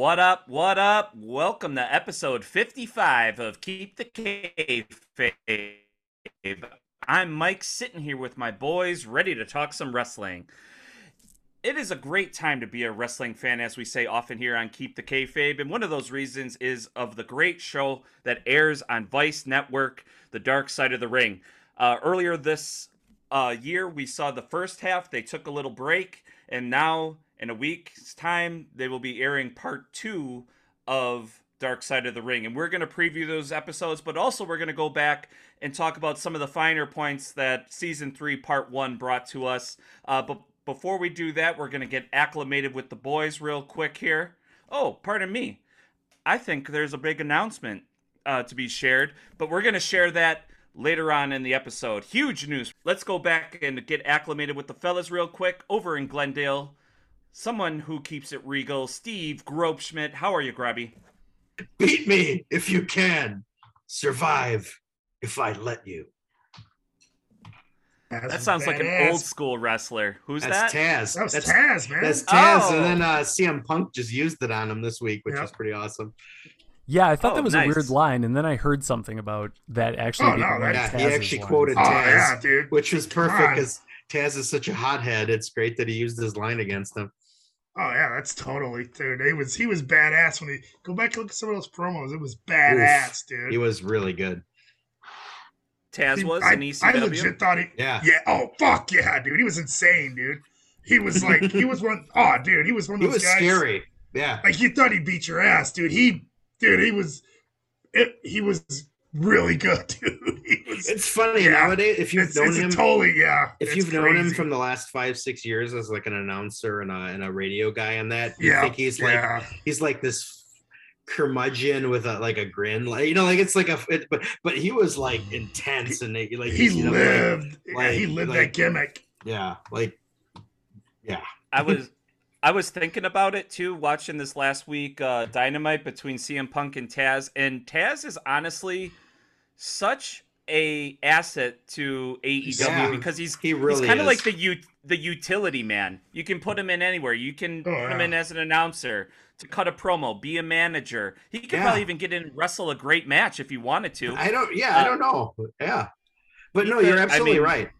What up? What up? Welcome to episode 55 of Keep the Kayfabe. I'm Mike sitting here with my boys ready to talk some wrestling. It is a great time to be a wrestling fan, as we say often here on Keep the Kayfabe. And one of those reasons is of the great show that airs on Vice Network, The Dark Side of the Ring. Uh, earlier this uh, year, we saw the first half. They took a little break, and now in a week's time, they will be airing part two of Dark Side of the Ring. And we're going to preview those episodes, but also we're going to go back and talk about some of the finer points that season three, part one brought to us. Uh, but before we do that, we're going to get acclimated with the boys real quick here. Oh, pardon me. I think there's a big announcement uh, to be shared, but we're going to share that later on in the episode. Huge news. Let's go back and get acclimated with the fellas real quick over in Glendale someone who keeps it regal, Steve Grobschmidt. How are you, Grubby? Beat me if you can. Survive if I let you. that sounds like an old school wrestler. Who's that? That's that? Taz. That was That's Taz, man. That's Taz, Oh. and then uh, CM Punk just used it on him this week, which Yep. was pretty awesome. Yeah, I thought Oh, that was nice. a weird line, and then I heard something about that actually Oh, being no, one Yeah, he actually lines. quoted oh Taz, yeah, dude. which was perfect because Taz is such a hothead. It's great that he used his line against him. Oh yeah, that's totally dude. He was he was badass when he go back and look at some of those promos. It was badass, dude. He was really good. Taz See, was I, in I legit thought he. Yeah. Yeah. Oh fuck yeah, dude. He was insane, dude. He was like he was one oh dude. He was one of those He those was guys. scary. Yeah. Like you thought he beat your ass, dude. He dude. He was. It, he was really good, dude. Was. It's funny Yeah. nowadays if you've it's, known it's him totally yeah. if it's you've known him from the last five six years as like an announcer and a, and a radio guy and that you yeah, think he's like yeah. he's like this curmudgeon with a like a grin like you know like it's like a it, but but he was like intense and they, like he you know, like- lived. yeah, he lived like- that gimmick. yeah like yeah I was I was thinking about it too, watching this last week uh, Dynamite between CM Punk and Taz, and Taz is honestly such a asset to AEW Yeah. because he's he really he's kind of like the u- the utility man. You can put him in anywhere. You can Oh, put him in as an announcer to cut a promo, be a manager. He could Yeah. probably even get in and wrestle a great match if he wanted to. i don't yeah i Uh, don't know yeah but no could- you're I absolutely mean, right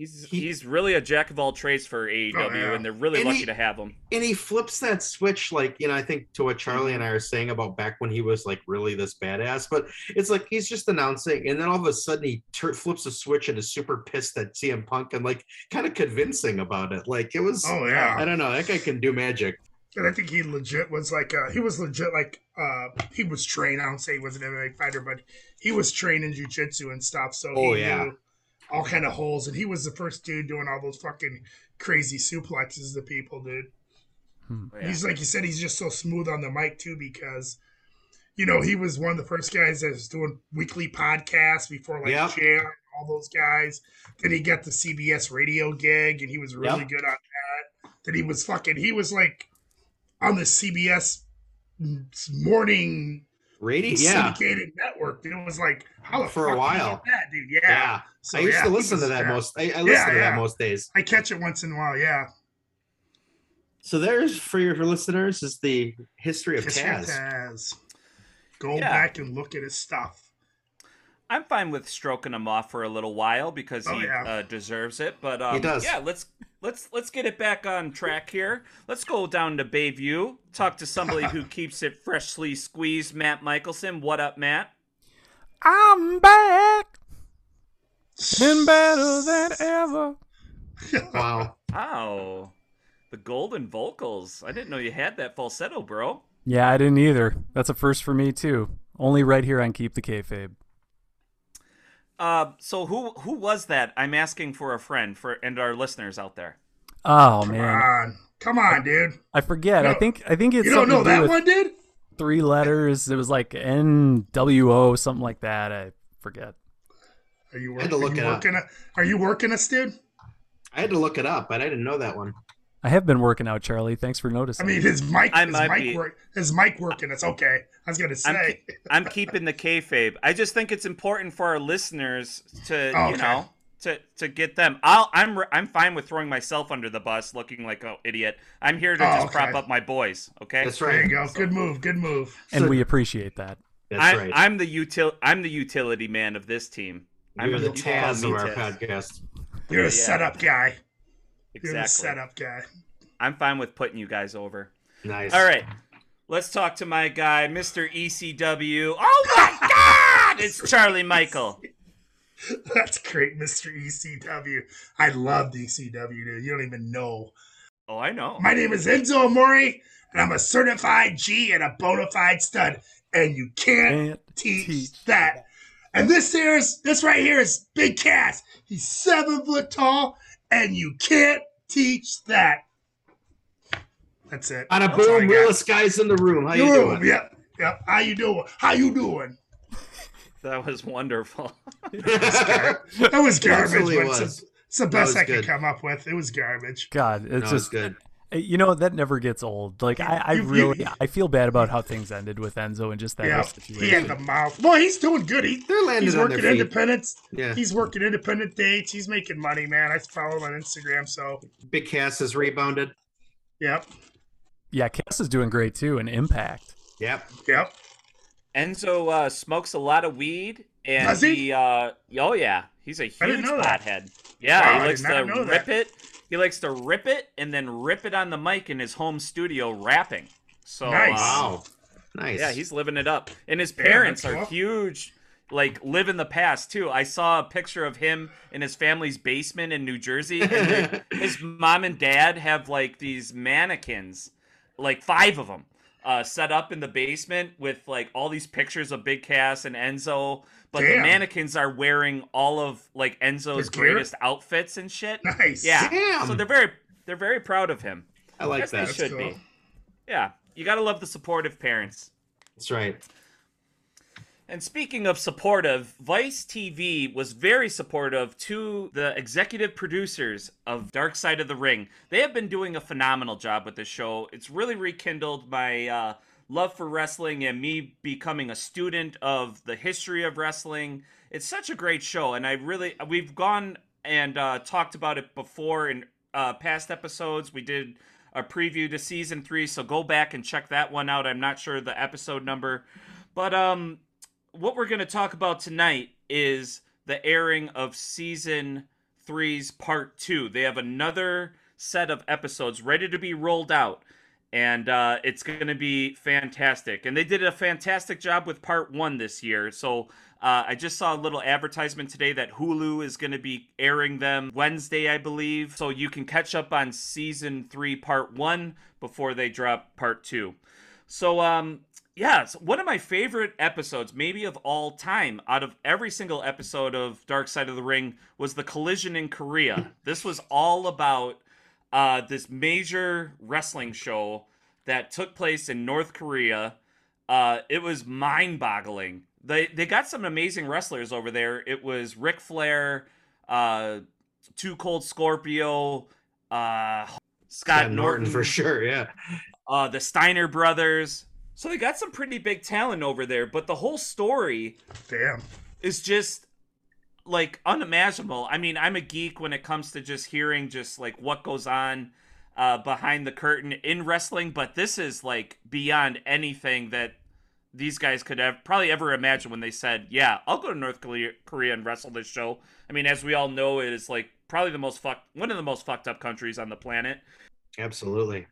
He's he- he's really a jack of all trades for AEW, Oh, yeah. and they're really And lucky he- to have him. and he flips that switch like you know i think to what charlie and i are saying about back when he was like really this badass but it's like he's just announcing and then all of a sudden he tur flips a switch and is super pissed at cm punk and like kind of convincing about it like it was Oh yeah, i don't know that guy can do magic and I think he legit was like uh, he was legit like uh, he was trained. I don't say he was an MMA fighter, but he was trained in jujitsu and stuff. So Oh, he yeah. knew all kind of holes, and he was the first dude doing all those fucking crazy suplexes to people, dude. Hmm. Oh, yeah. He's like you said, he's just so smooth on the mic too because. You know, he was one of the first guys that was doing weekly podcasts before like Yep. Jam all those guys. Then he got the CBS radio gig and he was really Yep. good on that. Then he was fucking he was like on the CBS morning Rady? Yeah. syndicated network. It was like how For a fuck did he while. that dude? Yeah. Yeah. So, I used yeah, to listen to that most. I, I listen Yeah, to yeah. that most days. I catch it once in a while. Yeah. So there's for your for listeners is the history of History of Taz. Taz. Go Yeah. back and look at his stuff. I'm fine with stroking him off for a little while because Oh, he yeah. uh, deserves it. But um, He does. Yeah, let's let's let's get it back on track here. Let's go down to Bayview. Talk to somebody who keeps it freshly squeezed. Matt Michelson. What up, Matt? I'm back and better than ever. Wow. Oh, the golden vocals. I didn't know you had that falsetto, bro. Yeah, I didn't either. That's a first for me too. Only right here on Keep the Kayfabe. Uh, so who who was that? I'm asking for a friend for and our listeners out there. Oh Come man, on. Come on, dude. I forget. I think I think it's You don't know to do that one, dude? three letters. It was like N W O something like that. I forget. Are you I had to working? look are you it up. A, are you working us, dude? I had to look it up, but I didn't know that one. I have been working out, Charlie. Thanks for noticing. I mean, his mic, I his mic, be- work, his mic working. It's okay. I was gonna I'm, say. ke- I'm keeping the kayfabe. I just think it's important for our listeners to, Oh, you okay. know, to to get them. I'll, I'm I'm fine with throwing myself under the bus, looking like an idiot. I'm here to Oh, just okay. prop up my boys. Okay. That's there you right. go. Good move. Good move. and so- we appreciate that. That's I, right. I'm the util. I'm the utility man of this team. I'm You're the you can call Taz of our podcast. You're a Yeah. setup guy. You're the Exactly. setup guy. I'm fine with putting you guys over. Nice. All right. Let's talk to my guy, Mr. ECW. Oh my God! It's Charlie Michael. That's great, Mr. ECW. I love ECW, dude. You don't even know. Oh, I know. My name is Enzo Amore, and I'm a certified G and a bona fide stud. And you can't Can't teach, teach that. And this here's this right here is Big Cass. He's seven foot tall, and you can't teach that. That's it. On a That's all I boom, got. realest guys in the room. How you Boom. doing? Yep. Yep. How you doing? How you doing? That was wonderful. That was garbage, absolutely but it's, was. it's the best I could good. come up with. It was garbage. God, it's it's just good. You know that never gets old. Like I, I You- you- really, I feel bad about how things ended with Enzo and just that Yeah, whole he situation. had the mouth. Well, he's doing good. He, They're landing he's on working their feet. independence. Yeah. He's working independent dates. He's making money, man. I follow him on Instagram. So, Big Cass has rebounded. yep, yeah, Cass is doing great too, and Impact. Yep. yep. Enzo uh, smokes a lot of weed, and Does he? uh, oh yeah, he's a huge know that. pothead. Yeah, Wow, he likes to rip that. it. He likes to rip it and then rip it on the mic in his home studio rapping. So Nice. uh, Wow. Nice. Yeah, he's living it up. And his parents that's are cool. huge, like live in the past too. I saw a picture of him in his family's basement in New Jersey. And his mom and dad have like these mannequins, like five of them, uh, set up in the basement with like all these pictures of Big Cass and Enzo. But the mannequins are wearing all of like Enzo's greatest outfits and shit. Nice. Yeah. Damn. So they're very they're very proud of him. I like Yes, they that. That's should cool. be. Yeah. You gotta love the supportive parents. That's right. And speaking of supportive, Vice TV was very supportive to the executive producers of Dark Side of the Ring. They have been doing a phenomenal job with this show. It's really rekindled my uh, love for wrestling and me becoming a student of the history of wrestling. It's such a great show, and I really we've gone and uh, talked about it before in uh, past episodes. We did a preview to season three, so go back and check that one out. I'm not sure the episode number, but um, what we're going to talk about tonight is the airing of season three's part two. They have another set of episodes ready to be rolled out, and uh, it's going to be fantastic. And they did a fantastic job with part one this year. So uh, I just saw a little advertisement today that Hulu is going to be airing them Wednesday, I believe. So you can catch up on season three, part one, before they drop part two. So, um, yeah, it's one of my favorite episodes, maybe of all time, out of every single episode of Dark Side of the Ring, was the collision in Korea. this was all about uh, this major wrestling show that took place in North Korea. Uh, it was mind-boggling. They they got some amazing wrestlers over there. It was Ric Flair, uh, Too Cold Scorpio, uh, Scott Scott Norton, Norton for sure. Yeah. uh, the Steiner brothers. So they got some pretty big talent over there, but the whole story Damn. is just like unimaginable. I mean, I'm a geek when it comes to just hearing just like what goes on uh, behind the curtain in wrestling, but this is like beyond anything that these guys could have probably ever imagined when they said, "Yeah, I'll go to North Korea, and wrestle this show." I mean, as we all know, it is like probably the most fucked, one of the most fucked up countries on the planet. Absolutely.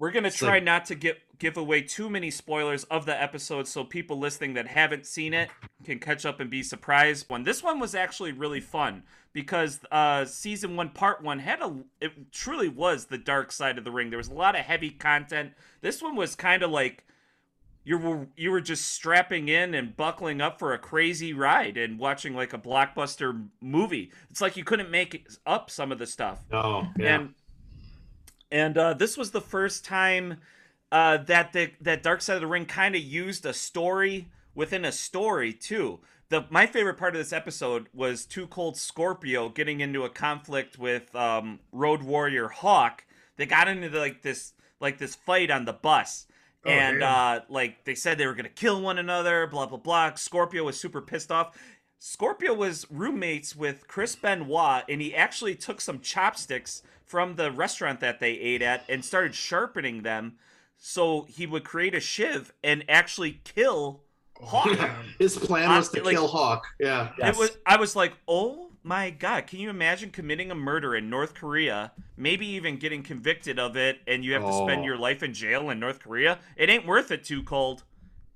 We're gonna try like- not to give give away too many spoilers of the episode, so people listening that haven't seen it can catch up and be surprised. One, this one was actually really fun because uh, season one, part one, had a it truly was the dark side of the ring. There was a lot of heavy content. This one was kind of like you were you were just strapping in and buckling up for a crazy ride and watching like a blockbuster movie. It's like you couldn't make up some of the stuff. Oh, yeah. And and uh, this was the first time uh, that the that Dark Side of the Ring kind of used a story within a story too. The my favorite part of this episode was Too Cold Scorpio getting into a conflict with um, Road Warrior Hawk. They got into like this like this fight on the bus. Oh, and uh, like they said they were gonna kill one another, blah blah blah. Scorpio was super pissed off. Scorpio was roommates with Chris Benoit, and he actually took some chopsticks from the restaurant that they ate at and started sharpening them so he would create a shiv and actually kill oh, Hawk. His plan was to Like- kill Hawk. Yeah. Yes. It was I was like, "Oh my god, can you imagine committing a murder in North Korea, maybe even getting convicted of it and you have to spend Oh. your life in jail in North Korea? It ain't worth it too cold."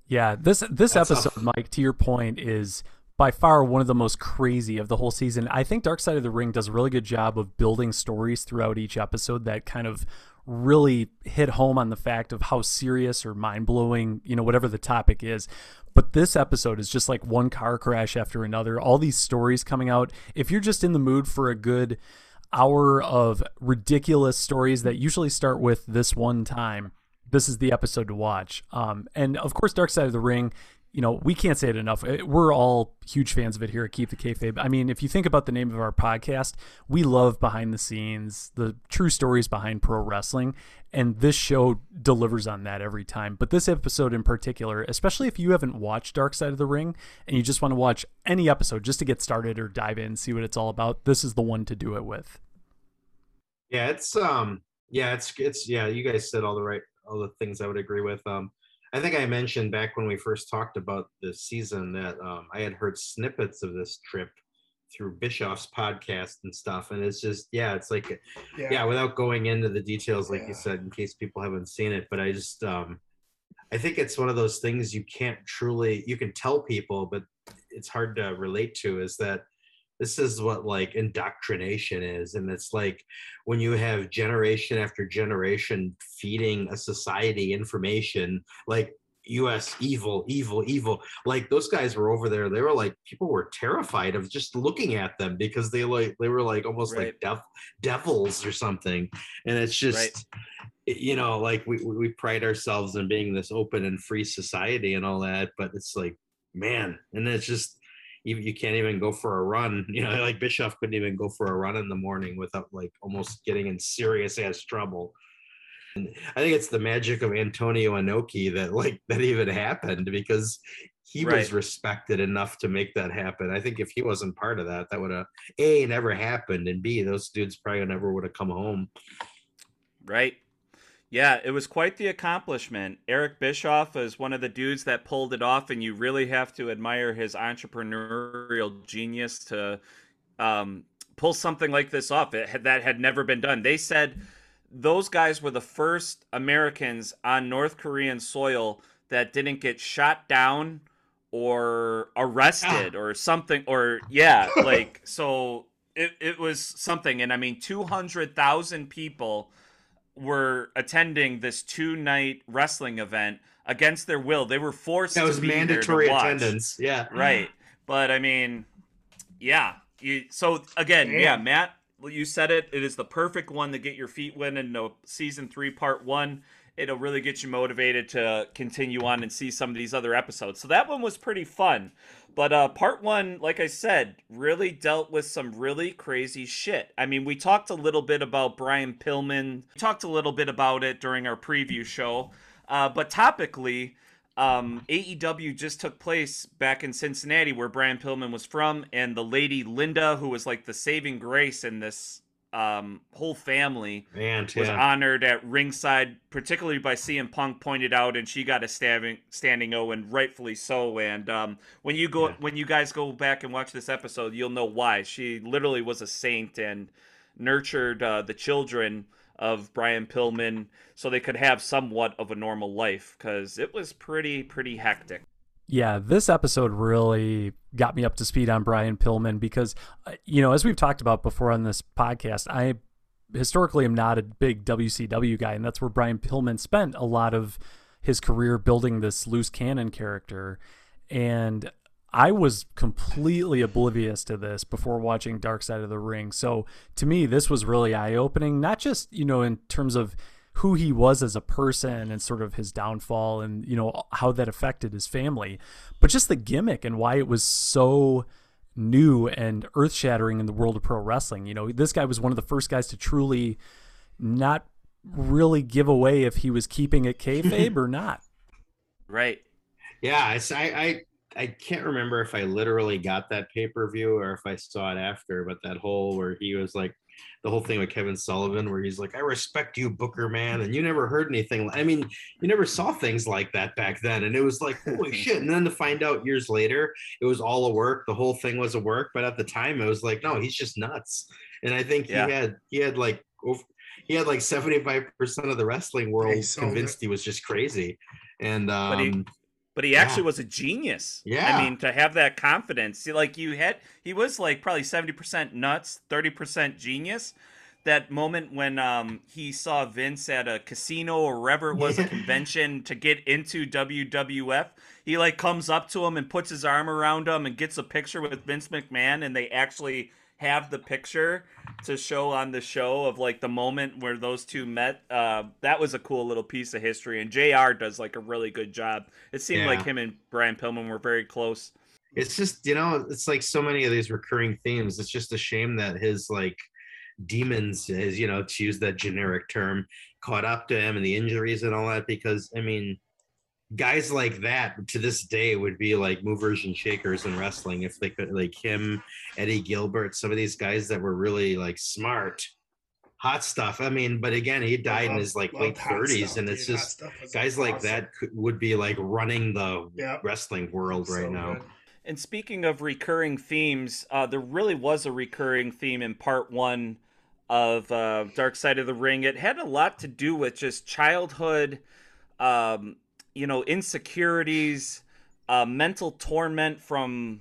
Yeah, this this That's episode, tough. Mike, to your point, is by far one of the most crazy of the whole season. I think Dark Side of the Ring does a really good job of building stories throughout each episode that kind of really hit home on the fact of how serious or mind blowing, you know, whatever the topic is. But this episode is just like one car crash after another. All these stories coming out. If you're just in the mood for a good hour of ridiculous stories that usually start with this one time, this is the episode to watch. Um, and of course, Dark Side of the Ring. You know, we can't say it enough. Uh, We're all huge fans of it here at Keep the Kayfabe. I mean, if you think about the name of our podcast, we love behind the scenes, the true stories behind pro wrestling, and this show delivers on that every time. But this episode in particular, especially if you haven't watched Dark Side of the Ring and you just want to watch any episode just to get started or dive in, see what it's all about, this is the one to do it with. Yeah, it's um yeah, it's it's yeah, you guys said all the right all the things I would agree with. Um I think I mentioned back when we first talked about the season that um I had heard snippets of this trip through Bischoff's podcast and stuff and it's just yeah, it's like yeah, without going into the details like Yeah. you said in case people haven't seen it, but I just um I think it's one of those things you can't truly you can tell people but it's hard to relate to is that this is what like indoctrination is and it's like when you have generation after generation feeding a society information like us evil evil evil like those guys were over there they were like people were terrified of just looking at them because they like they were like almost Right. like dev- devils or something and it's just it- you know like we, we we pride ourselves in being this open and free society and all that but it's like man and it's just you, you can't even go for a run you know like bischoff couldn't even go for a run in the morning without like almost getting in serious ass trouble. And i think it's the magic of antonio Inoki that like that even happened because he was respected enough to make that happen. I think if he wasn't part of that that would have a never happened and b those dudes probably never would have come home. Right. Yeah, it was quite the accomplishment. Eric Bischoff is one of the dudes that pulled it off, and you really have to admire his entrepreneurial genius to um, pull something like this off. It had, that had never been done. They said those guys were the first Americans on North Korean soil that didn't get shot down or arrested or something or yeah like so it, it was something and i mean 200000 people were attending this two night wrestling event against their will. They were forced that to was be there to mandatory watch. attendance yeah. Right. But i mean yeah. You, so again yeah matt well, you said it. It is the perfect one to get your feet wet into season three part one. It'll really get you motivated to continue on and see some of these other episodes. So that one was pretty fun but uh, part one like i said really dealt with some really crazy shit. I mean we talked a little bit about brian pillman. We talked a little bit about it during our preview show. Uh, but topically um, AEW just took place back in Cincinnati, where Brian Pillman was from, and the lady Linda, who was like the saving grace in this um, whole family, man was yeah. honored at ringside, particularly by CM Punk pointed out, and she got a standing standing O, and rightfully so. And um, when you go, Yeah. when you guys go back and watch this episode, you'll know why. She literally was a saint and nurtured uh, the children of Brian Pillman so they could have somewhat of a normal life because it was pretty pretty hectic. Yeah, this episode really got me up to speed on Brian Pillman because, uh, you know, as we've talked about before on this podcast, I historically am not a big WCW guy, and that's where Brian Pillman spent a lot of his career building this loose cannon character. And I was completely oblivious to this before watching Dark Side of the Ring. So to me, this was really eye opening, not just, you know, in terms of who he was as a person and sort of his downfall and, you know, how that affected his family, but just the gimmick and why it was so new and earth shattering in the world of pro wrestling. You know, this guy was one of the first guys to truly not really give away if he was keeping it kayfabe or not. Right. Yeah, I, I I can't remember if I literally got that pay per view or if I saw it after, but that whole where he was like the whole thing with Kevin Sullivan, where he's like, I respect you, Booker man. And you never heard anything. I mean, you never saw things like that back then. And it was like, holy shit. And then to find out years later, it was all a work. The whole thing was a work. But at the time, it was like, no, he's just nuts. And I think yeah. he had, he had like, he had like 75% of the wrestling world convinced it. he was just crazy. And, um, but he actually yeah. was a genius. Yeah. I mean, to have that confidence, like you had, he was like probably 70% nuts, 30% genius. That moment when um, he saw Vince at a casino or wherever it was, a convention to get into WWF, he like comes up to him and puts his arm around him and gets a picture with Vince McMahon, and they actually have the picture to show on the show of like the moment where those two met. Uh, that was a cool little piece of history, and Jr. does like a really good job. It seemed yeah. like him and Brian Pillman were very close. It's just you know, it's like so many of these recurring themes. It's just a shame that his like demons, as you know, to use that generic term, caught up to him and the injuries and all that. Because I mean, guys like that to this day would be like movers and shakers in wrestling if they could like him eddie gilbert some of these guys that were really like smart hot stuff i mean but again he died love, in his like late 30s stuff, and it's dude, just guys like awesome. that could, would be like running the yep. wrestling world right so now good. and speaking of recurring themes uh, there really was a recurring theme in part one of uh, dark side of the ring it had a lot to do with just childhood um, you know insecurities uh, mental torment from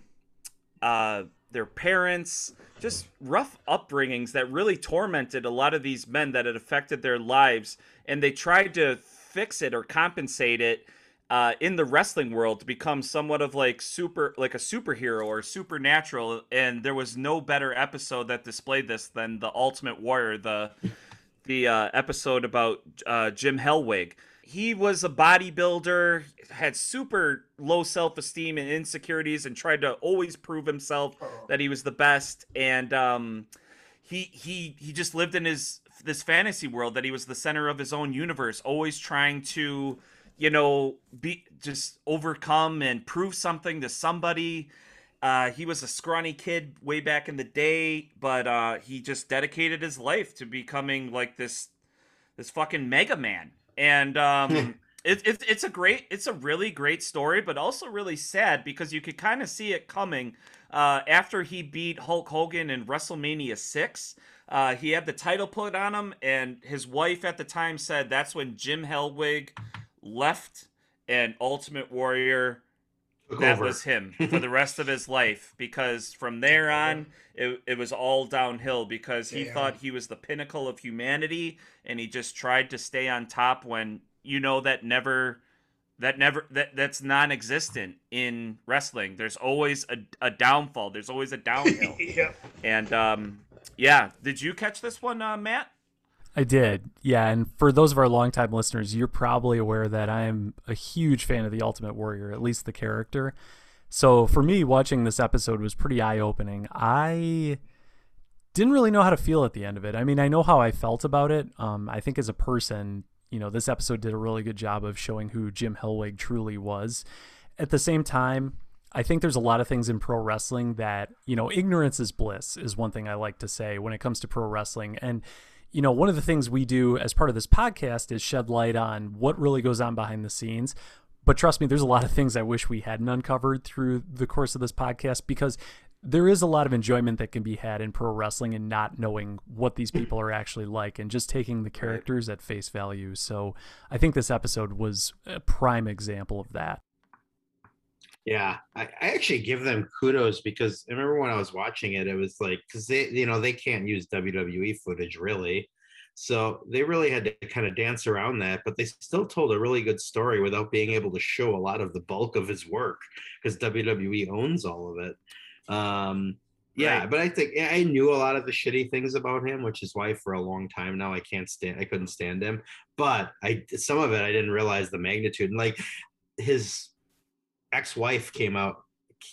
uh, their parents just rough upbringings that really tormented a lot of these men that had affected their lives and they tried to fix it or compensate it uh, in the wrestling world to become somewhat of like super like a superhero or supernatural and there was no better episode that displayed this than the ultimate warrior the the uh, episode about uh, jim hellwig he was a bodybuilder, had super low self esteem and insecurities, and tried to always prove himself that he was the best. And um, he he he just lived in his this fantasy world that he was the center of his own universe, always trying to, you know, be just overcome and prove something to somebody. Uh, he was a scrawny kid way back in the day, but uh, he just dedicated his life to becoming like this this fucking Mega Man and um, it, it, it's a great, it's a really great story, but also really sad because you could kind of see it coming. Uh, after he beat Hulk Hogan in WrestleMania six, uh, he had the title put on him, and his wife at the time said that's when Jim Hellwig left, and Ultimate Warrior that over. was him for the rest of his life because from there on it, it was all downhill because he Damn. thought he was the pinnacle of humanity and he just tried to stay on top when you know that never that never that that's non-existent in wrestling there's always a, a downfall there's always a downhill yeah. and um yeah did you catch this one uh, matt I did. Yeah, and for those of our longtime listeners, you're probably aware that I'm a huge fan of the Ultimate Warrior, at least the character. So for me, watching this episode was pretty eye opening. I didn't really know how to feel at the end of it. I mean, I know how I felt about it. Um, I think as a person, you know, this episode did a really good job of showing who Jim Hellwig truly was. At the same time, I think there's a lot of things in pro wrestling that, you know, ignorance is bliss, is one thing I like to say when it comes to pro wrestling. And you know, one of the things we do as part of this podcast is shed light on what really goes on behind the scenes. But trust me, there's a lot of things I wish we hadn't uncovered through the course of this podcast because there is a lot of enjoyment that can be had in pro wrestling and not knowing what these people are actually like and just taking the characters at face value. So I think this episode was a prime example of that. Yeah, I, I, actually give them kudos because I remember when I was watching it, it was like because they, you know, they can't use WWE footage really, So they really had to kind of dance around that, but they still told a really good story without being able to show a lot of the bulk of his work because WWE owns all of it. Um, yeah, Right. but I think I knew a lot of the shitty things about him, which is why for a long time now I can't stand I couldn't stand him. But I some of it I didn't realize the magnitude. And like his ex-wife came out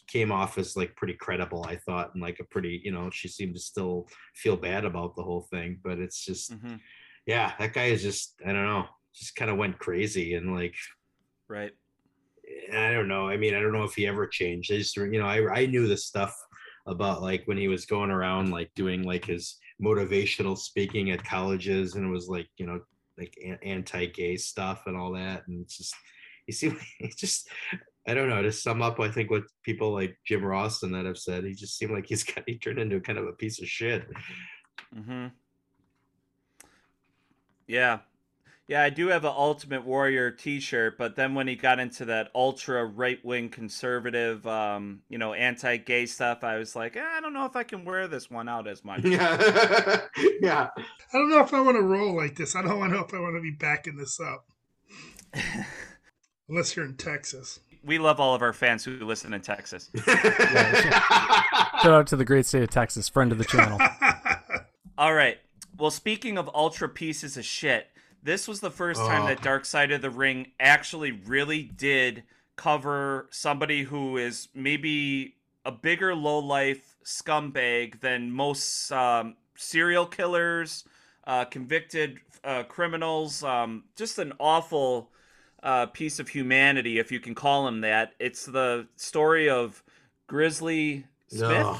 came off as like pretty credible, I thought, and like a pretty, you know, she seemed to still feel bad about the whole thing. But it's just Mhm. yeah, that guy is just I don't know, just kind of went crazy and like Right. I don't know. I mean, I don't know if he ever changed. I just, you know, I, I knew the stuff about like when he was going around like doing like his motivational speaking at colleges and it was like, you know, like anti-gay stuff and all that. And it's just, you see, he just, I don't know, to sum up, I think what people like Jim Ross and that have said, he just seemed like he's got, he turned into kind of a piece of shit. Mm-hmm. Yeah. Yeah, I do have an Ultimate Warrior T-shirt, but then when he got into that ultra right-wing conservative, um, you know, anti-gay stuff, I was like, eh, I don't know if I can wear this one out as much. yeah. yeah. I don't know if I want to roll like this. I don't want to know if I want to be backing this up. Unless you're in Texas. We love all of our fans who listen in Texas. Shout out to the great state of Texas, friend of the channel. All right. Well, speaking of ultra pieces of shit, this was the first time Oh. that Dark Side of the Ring actually really did cover somebody who is maybe a bigger low life scumbag than most um, serial killers, uh, convicted uh, criminals. Um, just an awful uh, piece of humanity, if you can call him that. It's the story of Grizzly Smith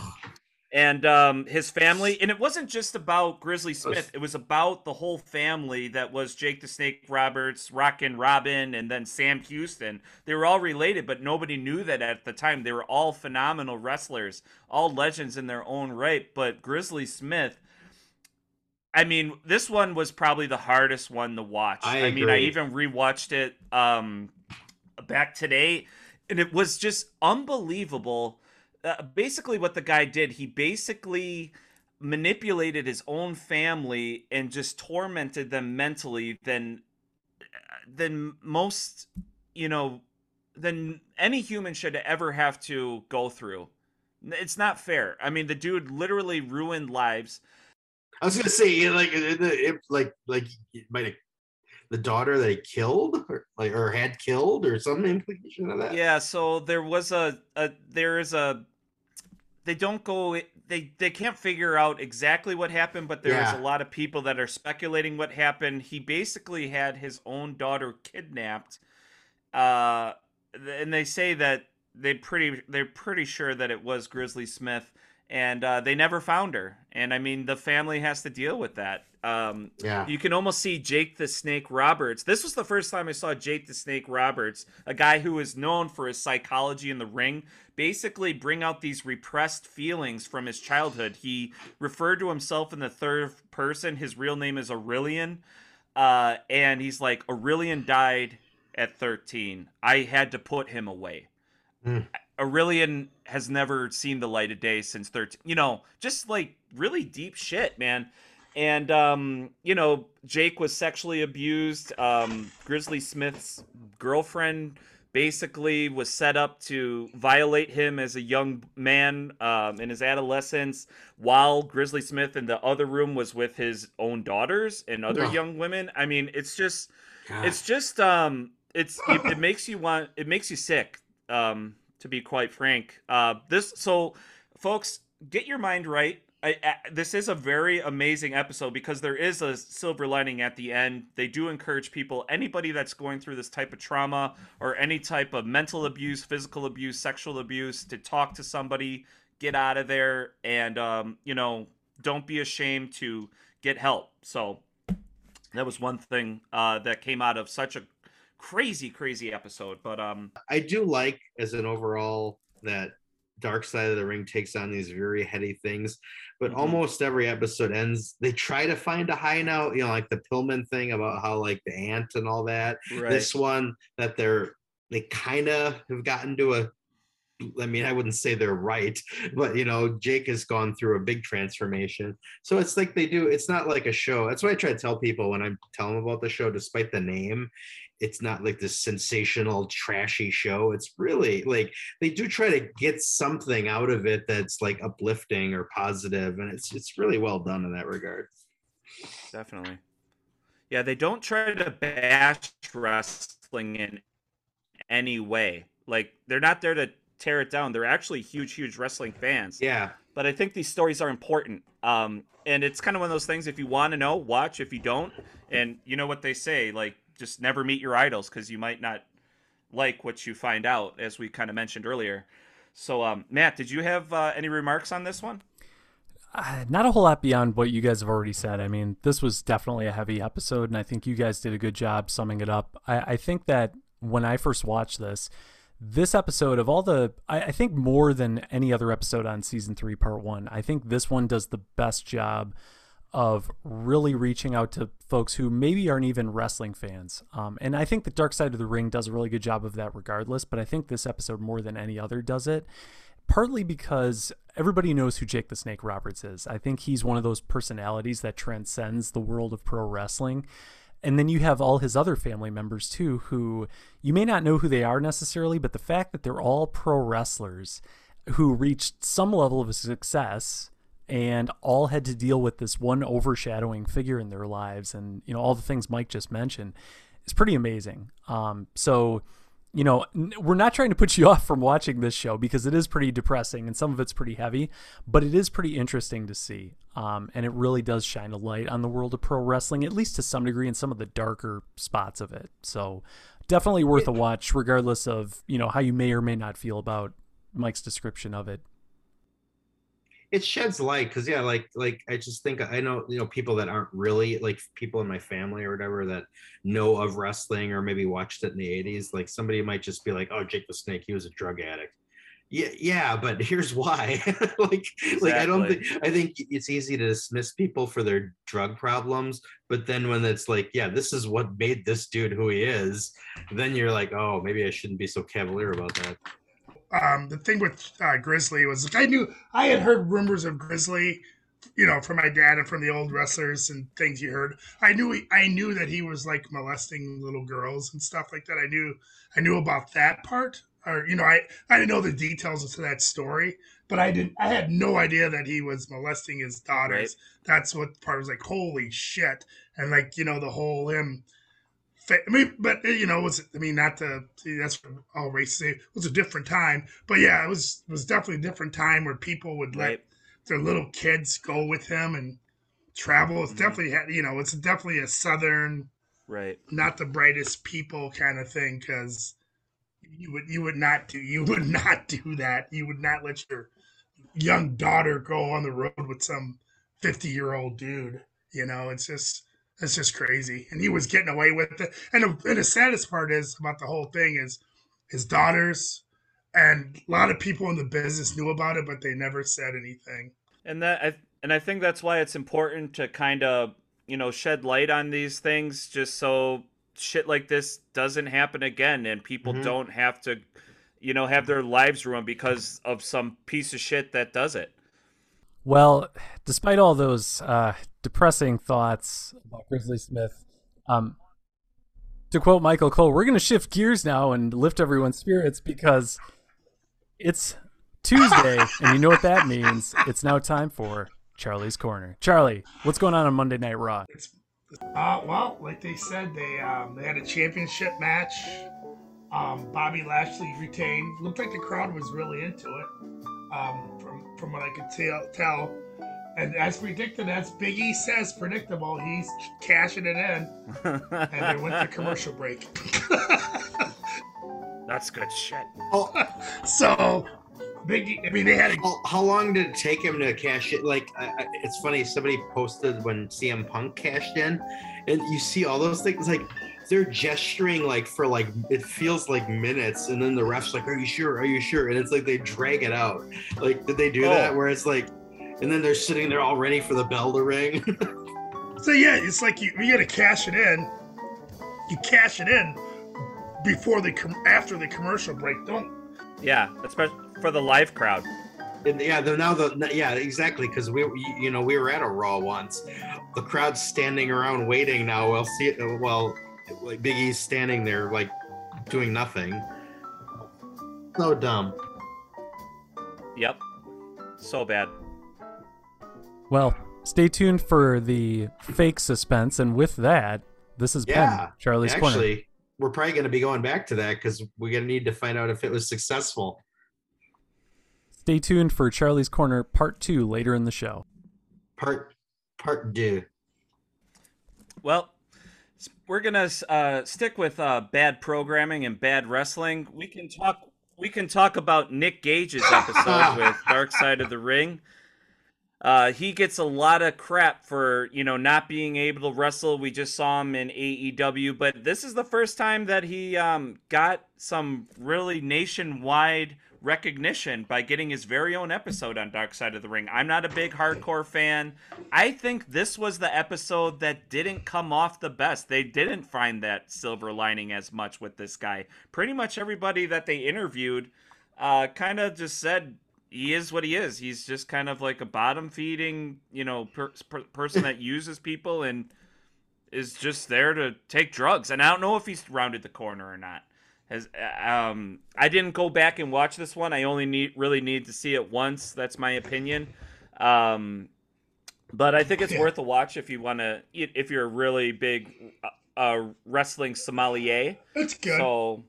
and um, his family. And it wasn't just about Grizzly Smith; it was about the whole family that was Jake the Snake Roberts, Rockin' Robin, and then Sam Houston. They were all related, but nobody knew that at the time. They were all phenomenal wrestlers, all legends in their own right. But Grizzly Smith. I mean, this one was probably the hardest one to watch. I mean, I even rewatched it um, back today, and it was just unbelievable. Uh, basically, what the guy did, he basically manipulated his own family and just tormented them mentally than than most, you know, than any human should ever have to go through. It's not fair. I mean, the dude literally ruined lives. I was gonna say, like, it, it, like, like, it might have the daughter that he killed, or like, or had killed, or some implication of that. Yeah, so there was a, a there is a they don't go they they can't figure out exactly what happened, but there's Yeah. a lot of people that are speculating what happened. He basically had his own daughter kidnapped. Uh and they say that they pretty they're pretty sure that it was Grizzly Smith and uh, they never found her. And I mean the family has to deal with that. Um Yeah. you can almost see Jake the Snake Roberts. This was the first time I saw Jake the Snake Roberts, a guy who is known for his psychology in the ring, basically bring out these repressed feelings from his childhood. He referred to himself in the third person. His real name is Aurelian. Uh, and he's like, Aurelian died at 13. I had to put him away. Hmm. Aurelian has never seen the light of day since 13. You know, just like really deep shit, man. And um, you know, Jake was sexually abused. Um, Grizzly Smith's girlfriend basically was set up to violate him as a young man um, in his adolescence, while Grizzly Smith in the other room was with his own daughters and other Ugh. young women. I mean, it's just God. it's just um it's it, it makes you want it makes you sick um to be quite frank uh this so folks get your mind right I, I, this is a very amazing episode because there is a silver lining at the end. They do encourage people, anybody that's going through this type of trauma or any type of mental abuse, physical abuse, sexual abuse, to talk to somebody, get out of there, and um, you know, don't be ashamed to get help. So that was one thing uh, that came out of such a crazy, crazy episode. But um, I do like as an overall that Dark Side of the Ring takes on these very heady things, but Mhm. almost every episode ends. They try to find a high note, you know, like the Pillman thing about how like the ant and all that. right, This one that they're they kind of have gotten to a I mean, I wouldn't say they're right, but you know, Jake has gone through a big transformation. So it's like they do, it's not like a show. That's why I try to tell people when I tell them about the show, despite the name, it's not like this sensational, trashy show. It's really like they do try to get something out of it that's like uplifting or positive, and it's it's really well done in that regard. Definitely. Yeah, they don't try to bash wrestling in any way. Like they're not there to tear it down. They're actually huge, huge wrestling fans. Yeah. But I think these stories are important. Um, and it's kind of one of those things. If you want to know, watch. If you don't, and you know what they say, like just never meet your idols because you might not like what you find out, as we kind of mentioned earlier. So, um, Matt, did you have uh, any remarks on this one? Uh, not a whole lot beyond what you guys have already said. I mean, this was definitely a heavy episode, and I think you guys did a good job summing it up. I, I think that when I first watched this, this episode of all the I, I, think more than any other episode on season three part one i think this one does the best job of really reaching out to folks who maybe aren't even wrestling fans. Um, and i think the dark side of the ring does a really good job of that regardless but i think this episode more than any other does it partly because everybody knows who jake the snake roberts is. I think he's one of those personalities that transcends the world of pro wrestling. And then you have all his other family members too, who you may not know who they are necessarily, but the fact that they're all pro wrestlers who reached some level of success and all had to deal with this one overshadowing figure in their lives and you know all the things Mike just mentioned is pretty amazing. Um, so you know, we're not trying to put you off from watching this show because it is pretty depressing and some of it's pretty heavy, but it is pretty interesting to see. Um, and it really does shine a light on the world of pro wrestling, at least to some degree, in some of the darker spots of it. So definitely worth a watch, regardless of you know how you may or may not feel about Mike's description of it it sheds light because yeah like like i just think i know you know people that aren't really like people in my family or whatever that know of wrestling or maybe watched it in the 80s like somebody might just be like oh jake the snake he was a drug addict. Yeah yeah but here's why. Like exactly. like i don't think i think it's easy to dismiss people for their drug problems but then when it's like yeah this is what made this dude who he is then you're like oh maybe i shouldn't be so cavalier about that um, the thing with uh, Grizzly was like I knew I had heard rumors of Grizzly, you know, from my dad and from the old wrestlers and things you heard. I knew he, I knew that he was like molesting little girls and stuff like that. I knew I knew about that part, or you know, I I didn't know the details to that story, but I didn't. I had no idea that he was molesting his daughters. Right. That's what part was like. Holy shit! And like you know the whole him I mean, but you know, it was I mean, not to see that's all races. It was a different time, but yeah, it was it was definitely a different time where people would let right. their little kids go with him and travel. It's mm-hmm. definitely you know, it's definitely a southern, right, not the brightest people kind of thing because you would you would not do you would not do that. You would not let your young daughter go on the road with some fifty year old dude. You know, it's just it's just crazy. And he was getting away with it. And, and the saddest part is about the whole thing is his daughters and a lot of people in the business knew about it, but they never said anything. And that, and I think that's why it's important to kind of, you know, shed light on these things just so shit like this doesn't happen again and people mm-hmm. don't have to, you know, have their lives ruined because of some piece of shit that does it. Well, despite all those uh, depressing thoughts about Grizzly Smith, um, to quote Michael Cole, we're going to shift gears now and lift everyone's spirits because it's Tuesday, and you know what that means. It's now time for Charlie's Corner. Charlie, what's going on on Monday Night Raw? Uh, well, like they said, they um, they had a championship match. Um, Bobby Lashley retained. Looked like the crowd was really into it. Um, from what I could tell. tell. And as predicted, as Big E says, predictable, he's cashing it in. and they went to commercial break. That's good shit. Oh. so, Big E, I mean, they had. A, how, how, long did it take him to cash it? Like, uh, it's funny, somebody posted when CM Punk cashed in, and you see all those things like they're gesturing like for like it feels like minutes and then the ref's like are you sure are you sure and it's like they drag it out like did they do oh. that where it's like and then they're sitting there all ready for the bell to ring so yeah it's like you, you gotta cash it in you cash it in before the com- after the commercial break don't yeah especially for the live crowd. And yeah, they're now the yeah exactly because we you know we were at a Raw once. The crowd's standing around waiting now. We'll see it. Well, like Big E's standing there like doing nothing. So dumb. Yep. So bad. Well, stay tuned for the fake suspense, and with that, this is Yeah, been Charlie's Corner. Actually, we're probably going to be going back to that because we're going to need to find out if it was successful. Stay tuned for Charlie's Corner Part Two later in the show. Part part two. Well, we're gonna uh, stick with uh, bad programming and bad wrestling. We can talk. We can talk about Nick Gage's episode with Dark Side of the Ring. Uh, he gets a lot of crap for you know not being able to wrestle. We just saw him in AEW, but this is the first time that he um, got some really nationwide recognition by getting his very own episode on Dark Side of the Ring. I'm not a big hardcore fan. I think this was the episode that didn't come off the best. They didn't find that silver lining as much with this guy. Pretty much everybody that they interviewed uh, kind of just said he is what he is. He's just kind of like a bottom feeding, you know, per- per- person that uses people and is just there to take drugs. And I don't know if he's rounded the corner or not. Has um, I didn't go back and watch this one. I only need really need to see it once. That's my opinion. Um, but I think it's Yeah. worth a watch if you want to. If you're a really big uh, uh, wrestling sommelier. It's good. So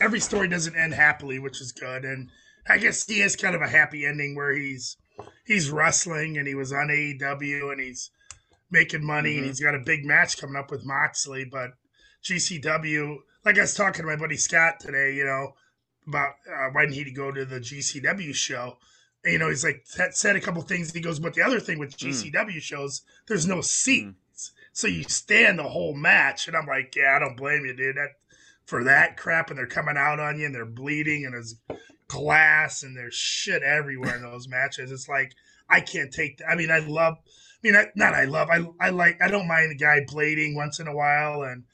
Every story doesn't end happily, which is good. And I guess he has kind of a happy ending where he's he's wrestling and he was on AEW and he's making money Mhm. and he's got a big match coming up with Moxley. But GCW, like I was talking to my buddy Scott today, you know, about uh, why didn't he go to the GCW show? And, you know, he's like that said a couple things. He goes, but the other thing with GCW shows, there's no seats, so you stand the whole match. And I'm like, yeah, I don't blame you, dude. That for that crap, and they're coming out on you and they're bleeding and there's glass and there's shit everywhere in those matches. It's like I can't take. that. I mean, I love. I mean, I, not I love. I I like. I don't mind the guy blading once in a while, and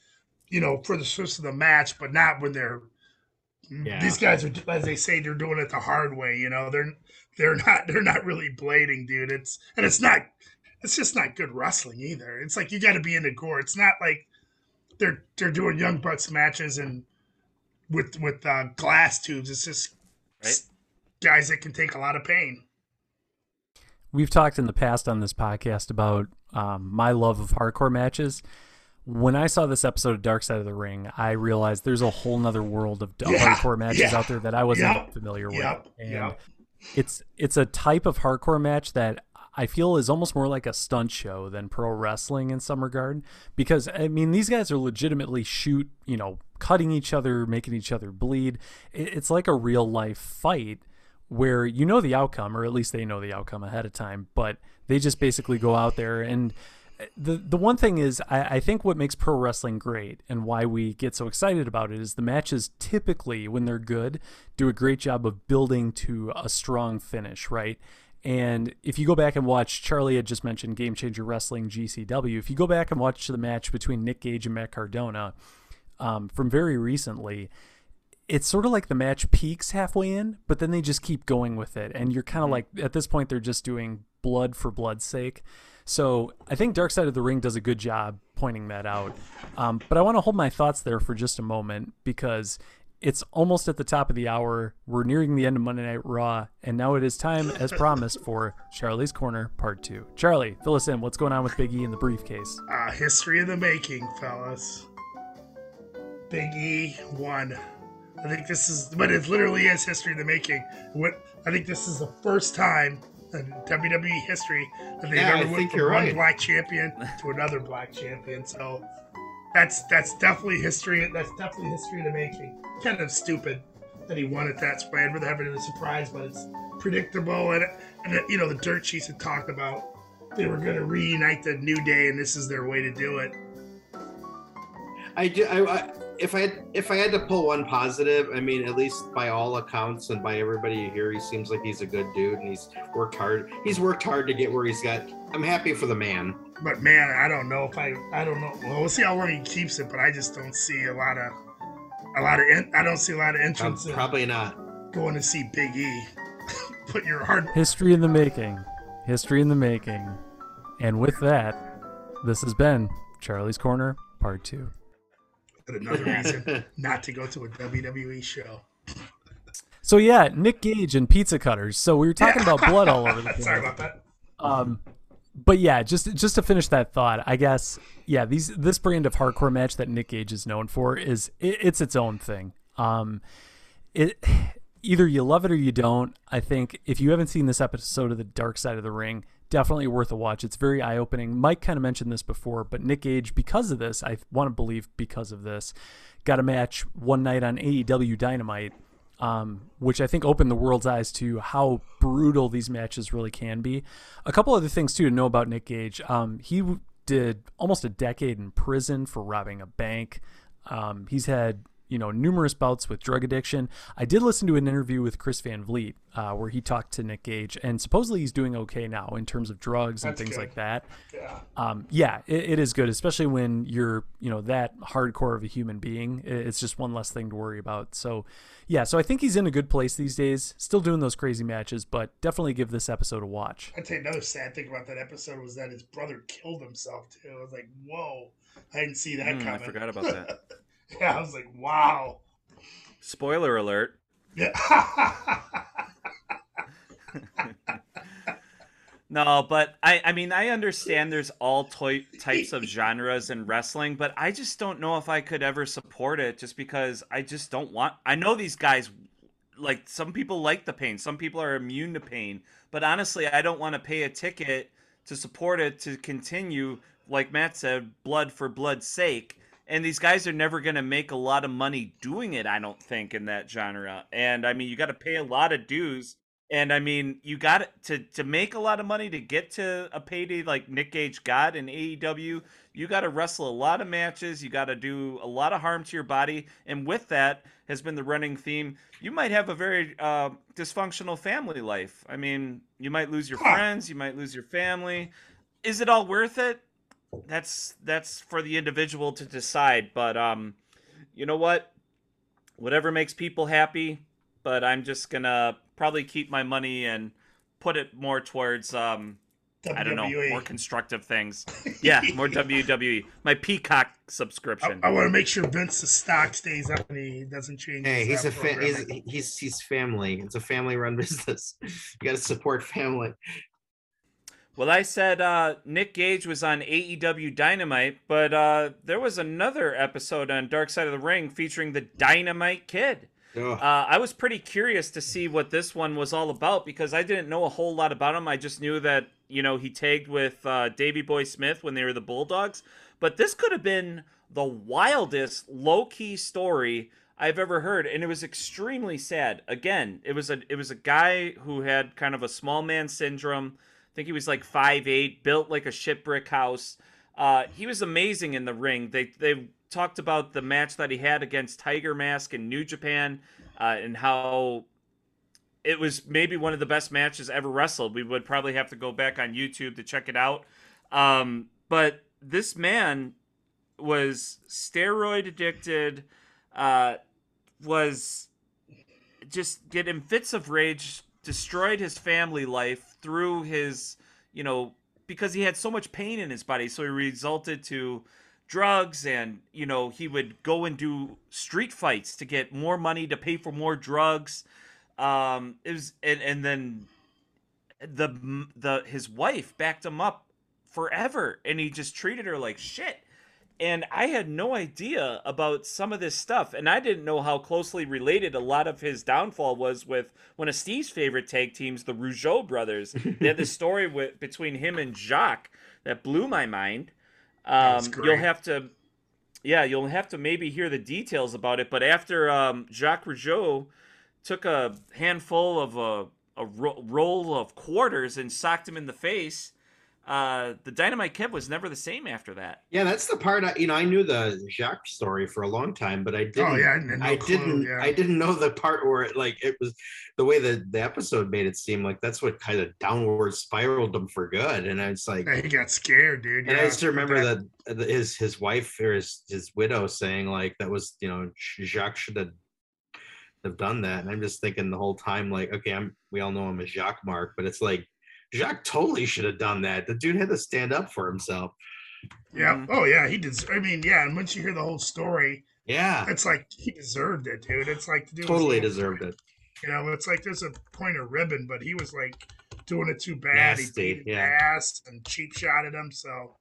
you know, for the source of the match, but not when they're. Yeah. These guys are, as they say, they're doing it the hard way. You know, they're they're not they're not really blading, dude. It's and it's not. It's just not good wrestling either. It's like you got to be in the gore. It's not like they're they're doing young bucks matches and with with uh, glass tubes. It's just Right. guys that can take a lot of pain. We've talked in the past on this podcast about um, my love of hardcore matches. When I saw this episode of Dark Side of the Ring, I realized there's a whole nother world of Yeah, hardcore matches yeah, out there that I wasn't yep, familiar with. yep, and yep. it's it's a type of hardcore match that I feel is almost more like a stunt show than pro wrestling in some regard. Because I mean, these guys are legitimately shoot, you know, cutting each other, making each other bleed. It's like a real life fight where you know the outcome, or at least they know the outcome ahead of time, but they just basically go out there and uh, the the one thing is I, I think what makes pro wrestling great and why we get so excited about it is the matches typically when they're good do a great job of building to a strong finish right and if you go back and watch charlie had just mentioned game changer wrestling gcw if you go back and watch the match between nick gage and matt cardona um, from very recently it's sort of like the match peaks halfway in, but then they just keep going with it. And you're kind of like, at this point, they're just doing blood for blood's sake. So I think Dark Side of the Ring does a good job pointing that out. Um, but I want to hold my thoughts there for just a moment because it's almost at the top of the hour. We're nearing the end of Monday Night Raw, and now it is time, as promised, for Charlie's Corner Part 2. Charlie, fill us in. What's going on with Big E and the briefcase? Uh, history of the making, fellas. Big E won. I think this is, but it literally is history of the making. What I think this is the first time in WWE history that they've Yeah, ever went from you're one right. black champion to another black champion. So that's that's definitely history. That's definitely history of the making. Kind of stupid that he won at that way. I'd rather have it as a surprise, but it's predictable. And and you know the dirt sheets had talked about they were going to reunite the New Day, and this is their way to do it. I do. I, I, if I had, if I had to pull one positive, I mean, at least by all accounts and by everybody you hear, he seems like he's a good dude and he's worked hard. He's worked hard to get where he's got. I'm happy for the man. But man, I don't know if I, I don't know. Well, we'll see how long he keeps it. But I just don't see a lot of, a lot of. In, I don't see a lot of Um, probably not. going to see Big E. Put your hard. History in the making. History in the making. And with that, this has been Charlie's Corner, Part 2. Another reason not to go to a WWE show. So yeah, Nick Gage and pizza cutters. So we were talking about blood all over the place. Sorry about that. Um, but yeah, just just to finish that thought, I guess yeah, these this brand of hardcore match that Nick Gage is known for is it, it's its own thing. Um, it either you love it or you don't. I think if you haven't seen this episode of the Dark Side of the Ring, definitely worth a watch. It's very eye opening. Mike kind of mentioned this before, but Nick Gage, because of this, I want to believe because of this, got a match one night on AEW Dynamite um, which I think opened the world's eyes to how brutal these matches really can be. A couple other things too to know about Nick Gage. Um, he did almost a decade in prison for robbing a bank. Um, he's had you know numerous bouts with drug addiction. I did listen to an interview with Chris Van Vliet uh, where he talked to Nick Gage, and supposedly he's doing okay now in terms of drugs and That's things good. like that. Yeah. Um, yeah, it, it is good, especially when you're you know that hardcore of a human being. It's just one less thing to worry about. So yeah, so I think he's in a good place these days. Still doing those crazy matches, but definitely give this episode a watch. I'd say another sad thing about that episode was that his brother killed himself too. I was like, whoa, I didn't see that Hmm, I forgot about that. yeah, I was like, wow. Spoiler alert. Yeah. No, but I, I mean, I understand there's all toi- types of genres in wrestling, but I just don't know if I could ever support it just because I just don't want. I know these guys, like, some people like the pain, some people are immune to pain, but honestly, I don't want to pay a ticket to support it to continue, like Matt said, blood for blood's sake. And these guys are never going to make a lot of money doing it, I don't think, in that genre. And I mean, you got to pay a lot of dues. And I mean, you got to to make a lot of money to get to a payday like Nick Gage got in AEW. You got to wrestle a lot of matches. You got to do a lot of harm to your body. And with that has been the running theme. You might have a very uh, dysfunctional family life. I mean, you might lose your friends. You might lose your family. Is it all worth it? That's that's for the individual to decide. But um, you know what? Whatever makes people happy. But I'm just gonna probably keep my money and put it more towards um I don't know more constructive things. Yeah, more WWE. My Peacock subscription. I want to make sure Vince's stock stays up and he doesn't change. Hey, he's uh, a fa- he's, he's he's family. It's a family run business. You got to support family. Well, I said uh, Nick Gage was on AEW Dynamite, but uh, there was another episode on Dark Side of the Ring featuring the Dynamite Kid. Uh, I was pretty curious to see what this one was all about because I didn't know a whole lot about him. I just knew that you know he tagged with uh, Davy Boy Smith when they were the Bulldogs, but this could have been the wildest low key story I've ever heard, and it was extremely sad. Again, it was a it was a guy who had kind of a small man syndrome. Think he was like five eight, built like a shit brick house. Uh, he was amazing in the ring. They they talked about the match that he had against Tiger Mask in New Japan, uh, and how it was maybe one of the best matches ever wrestled. We would probably have to go back on YouTube to check it out. Um, but this man was steroid addicted, uh, was just getting fits of rage, destroyed his family life through his, you know, because he had so much pain in his body. So he resulted to drugs and, you know, he would go and do street fights to get more money to pay for more drugs. Um, it was, and, and then the, the, his wife backed him up forever and he just treated her like shit and I had no idea about some of this stuff, and I didn't know how closely related a lot of his downfall was with one of Steve's favorite tag teams, the Rougeau brothers. they had this story with between him and Jacques that blew my mind. That's Um, you'll have to, yeah, you'll have to maybe hear the details about it. But after um, Jacques Rougeau took a handful of a, a ro- roll of quarters and socked him in the face, uh, the Dynamite Kid was never the same after that. Yeah, that's the part. I, you know, I knew the Jacques story for a long time, but I didn't. Oh, yeah, I no I clue, didn't. yeah. I didn't know the part where it like it was the way that the episode made it seem like that's what kind of downward spiraled him for good. And I was like, Yeah, he got scared, dude. and I yeah. used to remember that uh, his his wife or his his widow saying like that was you know Jacques should have have done that. And I'm just thinking the whole time, like, okay, I'm we all know him as Jacques Mark, but it's like Jacques totally should have done that. The dude had to stand up for himself. Yeah. Mhm. Oh yeah, he did. I mean, yeah. And once you hear the whole story, Yeah, it's like he deserved it, dude. It's like the dude totally going deserved for it. You know, it's like there's a point of ribbon, but he was like doing it too bad. Nasty, he beat his yeah. ass and cheap shot at him. So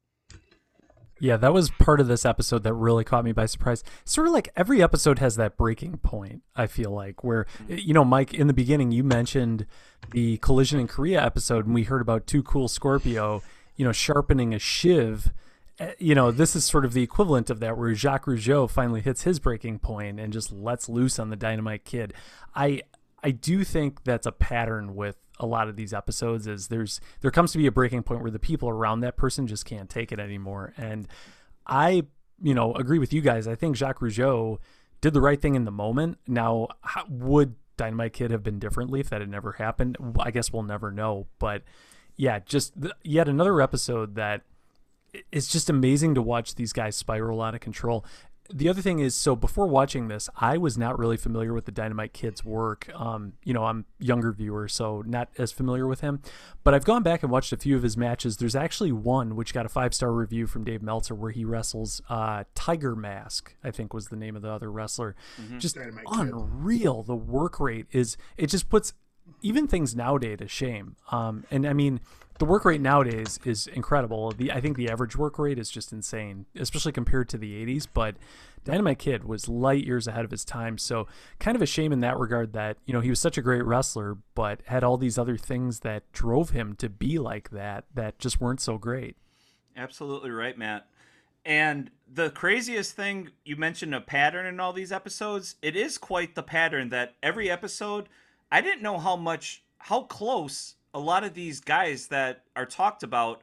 Yeah, that was part of this episode that really caught me by surprise. Sort of like every episode has that breaking point, I feel like, where, you know, Mike, in the beginning, you mentioned the Collision in Korea episode, and we heard about Too Cold Scorpio, you know, sharpening a shiv. Uh, You know, this is sort of the equivalent of that, where Jacques Rougeau finally hits his breaking point and just lets loose on the Dynamite Kid. I I do think that's a pattern with a lot of these episodes is there's there comes to be a breaking point where the people around that person just can't take it anymore. And i you know agree with you guys. I think jacques rougeau did the right thing in the moment. Now how, would dynamite kid have been differently if that had never happened? I guess we'll never know. But yeah just th- yet another episode that it's just amazing to watch these guys spiral out of control the other thing is so before watching this i was not really familiar with the dynamite kid's work. Um, you know i'm younger viewer so not as familiar with him. But i've gone back and watched a few of his matches. There's actually one which got a five star review from dave meltzer where he wrestles uh, tiger mask i think was the name of the other wrestler. Just Dynamite Kid. unreal. The work rate is it just puts even things nowadays to shame. Um, and i mean the work rate nowadays is incredible. The I think the average work rate is just insane, especially compared to the 80s. But Dynamite Kid was light years ahead of his time, so kind of a shame in that regard that you know he was such a great wrestler, but had all these other things that drove him to be like that that just weren't so great. Absolutely right, Matt. And the craziest thing you mentioned a pattern in all these episodes. It is quite the pattern that every episode, I didn't know how much, how close a lot of these guys that are talked about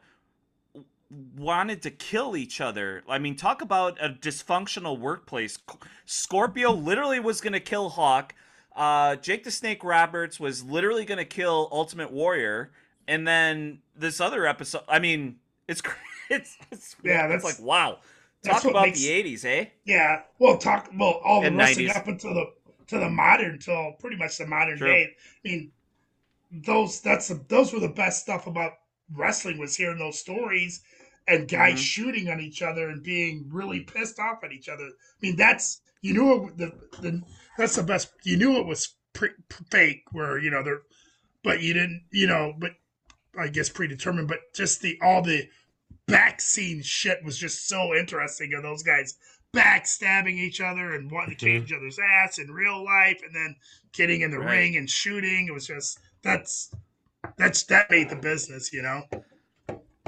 wanted to kill each other. I mean, talk about a dysfunctional workplace. Scorpio literally was going to kill Hawk. Uh, Jake the Snake Roberts was literally going to kill Ultimate Warrior. And then this other episode, I mean, it's it's, it's Yeah, it's that's- like wow. Talk about makes- the '80s, eh? yeah. Well, talk. Well, all the wrestling 90s. up until the to the modern, till pretty much the modern Sure. day. I mean, those that's the, those were the best stuff about wrestling was hearing those stories and guys Mhm. shooting on each other and being really pissed off at each other. I mean, that's you knew it, the the that's the best. You knew it was pre, fake, where you know they're, but you didn't, you know, but I guess predetermined. But just the all the back scene shit was just so interesting of those guys backstabbing each other and wanting to kick each other's ass in real life, and then getting in the Right. ring and shooting. It was just that's that's that made the business, you know.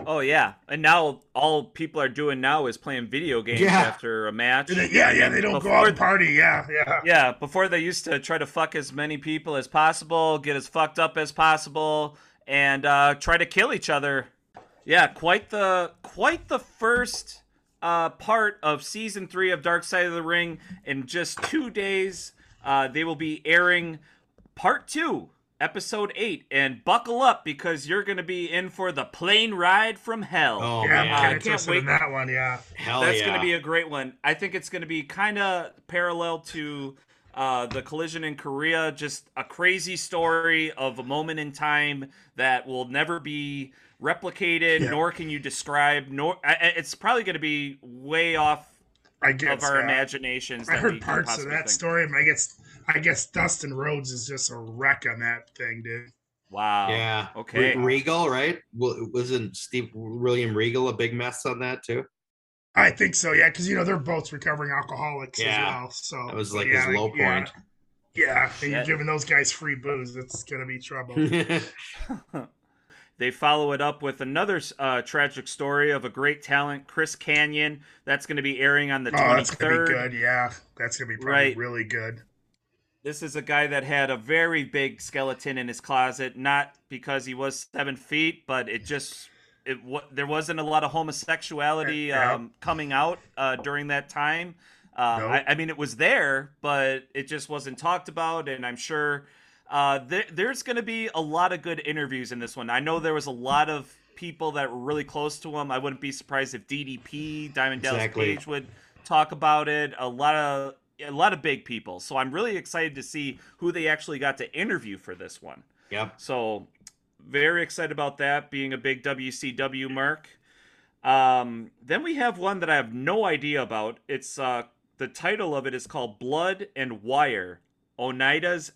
Oh yeah, and now all people are doing now is playing video games Yeah. after a match. They- yeah, yeah, they don't go out and party. Yeah, yeah. Yeah, before they used to try to fuck as many people as possible, get as fucked up as possible, and uh, try to kill each other. Yeah, quite the quite the first uh, part of season three of Dark Side of the Ring. In just two days, uh, they will be airing part two, episode eight, and buckle up because you're gonna be in for the plane ride from hell. Oh Yeah, I'm man, I can't wait. in that one. Yeah, hell That's yeah! going to be a great one. I think it's going to be kind of parallel to uh, the collision in Korea, just a crazy story of a moment in time that will never be replicated, Yeah. nor can you describe. Nor I- I- it's probably going to be way off I guess. of our yeah. imaginations. I than we heard parts of that think. story, and I guess I guess Dustin Rhodes is just a wreck on that thing, dude. Wow. yeah. Okay. Regal, right? Well, wasn't Steve William Regal a big mess on that too? I think so, yeah, because you know they're both recovering alcoholics Yeah. as well. So it was like yeah, his low point. Yeah, and you're giving those guys free booze. It's gonna be trouble. They follow it up with another uh, tragic story of a great talent, Chris Kanyon. That's going to be airing on the oh, 23rd. that's gonna be good. Yeah, that's gonna be probably Right. really good. This is a guy that had a very big skeleton in his closet, not because he was seven feet, but it just it there wasn't a lot of homosexuality Yeah. um, coming out uh, during that time. Uh, Nope. I, I mean, it was there, but it just wasn't talked about, and I'm sure uh, there, there's going to be a lot of good interviews in this one. I know there was a lot of people that were really close to him. I wouldn't be surprised if DDP, Diamond Exactly. Dallas Page, would talk about it. A lot of a lot of big people. So I'm really excited to see who they actually got to interview for this one. Yep. So very excited about that being a big WCW mark. Um, then we have one that I have no idea about. It's uh, the title of it is called Blood and Wire, Onita's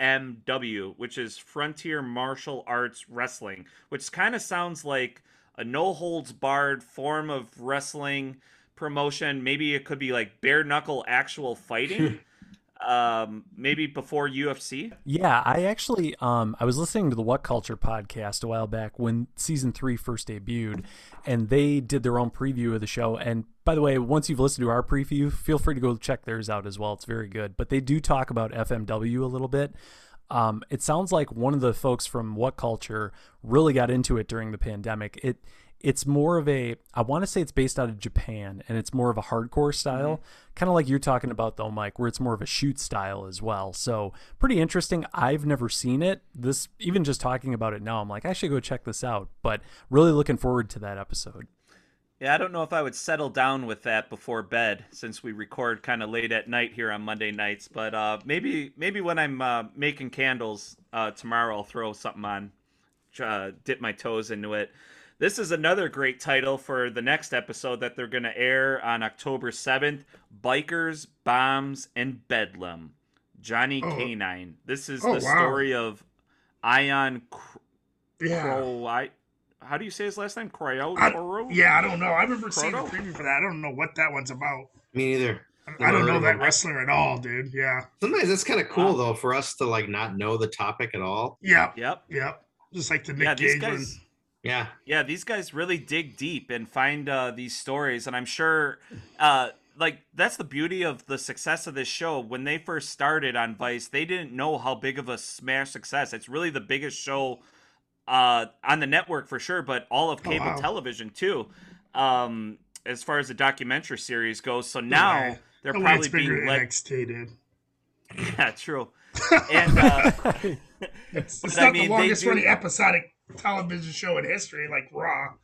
FMW, which is Frontier Martial Arts Wrestling, which kind of sounds like a no holds barred form of wrestling promotion. Maybe it could be like bare knuckle actual fighting. um maybe before UFC. Yeah, I actually um I was listening to the What Culture podcast a while back when season 3 first debuted and they did their own preview of the show and by the way, once you've listened to our preview, feel free to go check theirs out as well. It's very good. But they do talk about FMW a little bit. Um, it sounds like one of the folks from What Culture really got into it during the pandemic. It it's more of a I want to say it's based out of Japan and it's more of a hardcore style, mm-hmm. kind of like you're talking about though, Mike, where it's more of a shoot style as well. So pretty interesting. I've never seen it. This even just talking about it now, I'm like I should go check this out. But really looking forward to that episode. Yeah, I don't know if I would settle down with that before bed since we record kind of late at night here on Monday nights. But uh, maybe maybe when I'm uh, making candles uh, tomorrow, I'll throw something on, uh, dip my toes into it. This is another great title for the next episode that they're going to air on October 7th Bikers, Bombs, and Bedlam. Johnny oh. Canine. This is oh, the wow. story of Ion Cr- yeah. Crow. I, how do you say his last name? Cryo? Yeah, I don't know. I remember seeing a preview for that. I don't know what that one's about. Me neither. I don't know that wrestler at all, dude. Yeah. Sometimes that's kind of cool though for us to like not know the topic at all. Yeah. Yep. Yep. Just like the Nick yeah, Gage guys, one. Yeah. Yeah, these guys really dig deep and find uh, these stories, and I'm sure, uh, like that's the beauty of the success of this show. When they first started on Vice, they didn't know how big of a smash success. It's really the biggest show uh, on the network for sure, but all of oh, cable oh, wow. television too, um, as far as the documentary series goes. So now yeah. they're the probably being led. NXT, dude. Yeah, true. and uh, it's, it's not I mean, the longest running episodic television show in history, like Raw.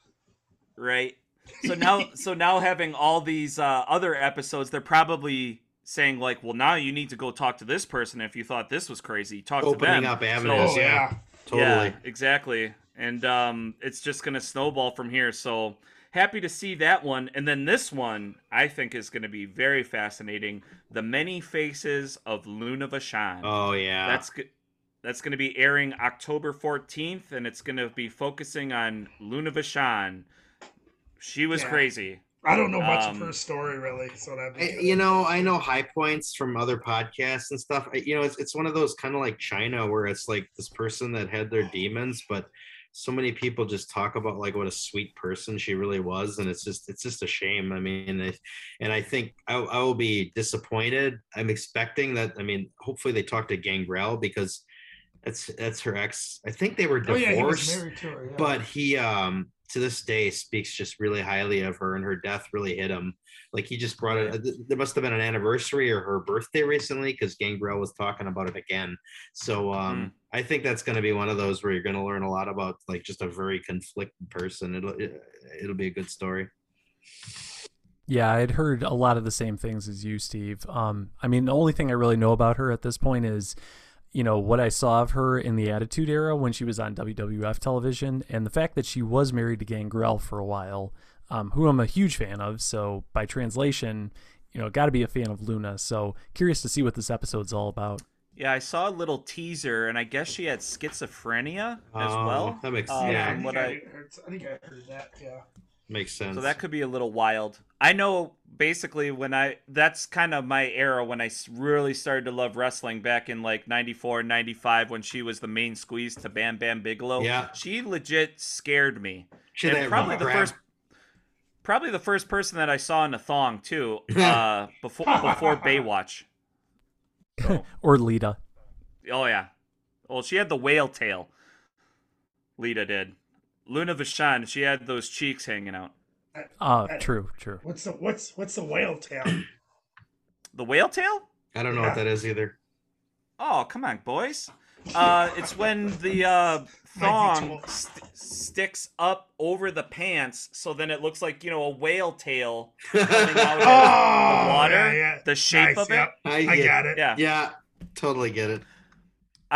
Right. So now, so now having all these uh, other episodes, they're probably saying like, well, now you need to go talk to this person if you thought this was crazy. Talk Opening to them. Opening up avenues. So, yeah. Totally. Yeah, exactly. And um, it's just going to snowball from here. So happy to see that one. And then this one, I think, is going to be very fascinating. The Many Faces of Luna Vachon. Oh, yeah. That's good. That's going to be airing October 14th, and it's going to be focusing on Luna Vachon. She was yeah. crazy. I don't know much um, of her story really, so that I, you know, I know high points from other podcasts and stuff. I, you know, it's it's one of those kind of like Chyna where it's like this person that had their demons, but so many people just talk about like what a sweet person she really was, and it's just it's just a shame. I mean, it, and I think I, I will be disappointed. I'm expecting that. I mean, hopefully they talk to Gangrel because that's that's her ex. I think they were divorced, oh, yeah, he her, yeah. but he um to this day speaks just really highly of her and her death really hit him like he just brought it there must have been an anniversary or her birthday recently because gangrel was talking about it again so um mm. i think that's going to be one of those where you're going to learn a lot about like just a very conflicted person it'll it, it'll be a good story yeah, I'd heard a lot of the same things as you, Steve. Um, I mean, the only thing I really know about her at this point is you know what I saw of her in the Attitude Era when she was on WWF television, and the fact that she was married to Gangrel for a while, um, who I'm a huge fan of. So by translation, you know, got to be a fan of Luna. So curious to see what this episode's all about. Yeah, I saw a little teaser, and I guess she had schizophrenia as oh, well. That makes sense. yeah, I think I, I, I think I heard that. Yeah. Makes sense. So that could be a little wild. I know basically when I that's kind of my era when I really started to love wrestling back in like 94 95 when she was the main squeeze to Bam Bam Bigelow. Yeah. She legit scared me. She and probably the grab. first probably the first person that I saw in a thong too uh before before Baywatch. So. or Lita. Oh yeah. Well, she had the whale tail. Lita did. Luna Vachon, she had those cheeks hanging out. Oh, uh, true, true. What's the what's what's the whale tail? the whale tail? I don't know yeah. what that is either. Oh, come on, boys. Uh, it's when the uh, thong st- sticks up over the pants, so then it looks like you know a whale tail coming out of Oh, the water. yeah, yeah. The shape Nice, of it. yep. I, I get- got it. Yeah. Yeah, totally get it.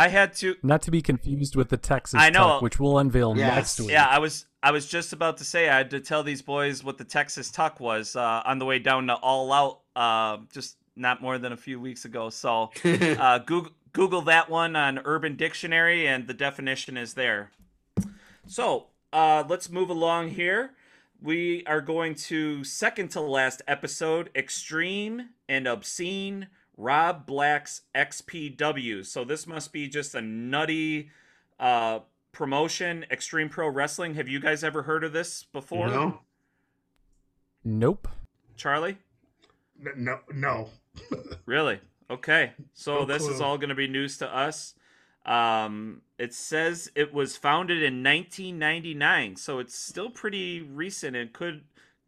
I had to. Not to be confused with the Texas I know. tuck, which we'll unveil Yes. next week. Yeah, I was. I was just about to say I had to tell these boys what the Texas Tuck was uh, on the way down to All Out, uh, just not more than a few weeks ago. So uh, Google Google that one on Urban Dictionary, and the definition is there. So uh, let's move along here. We are going to second to last episode, extreme and obscene. Rob Black's XPW. So this must be just a nutty uh, promotion. Extreme Pro Wrestling. Have you guys ever heard of this before? No, Nope. Charlie. N- No, no. Really? Okay. So No this is all going to be news to us. Um, it says it was founded in 1999, so it's still pretty recent and could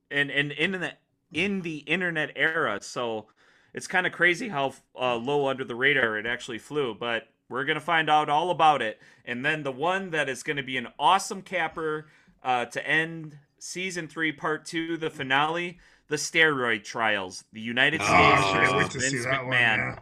and and in the in the internet era. So it's kind of crazy how uh, low under the radar it actually flew, but we're gonna find out all about it. And then the one that is going to be an awesome capper uh, to end season three, part two, the finale, the steroid trials, the United Oh, States versus to see Vince McMahon. one. Yeah.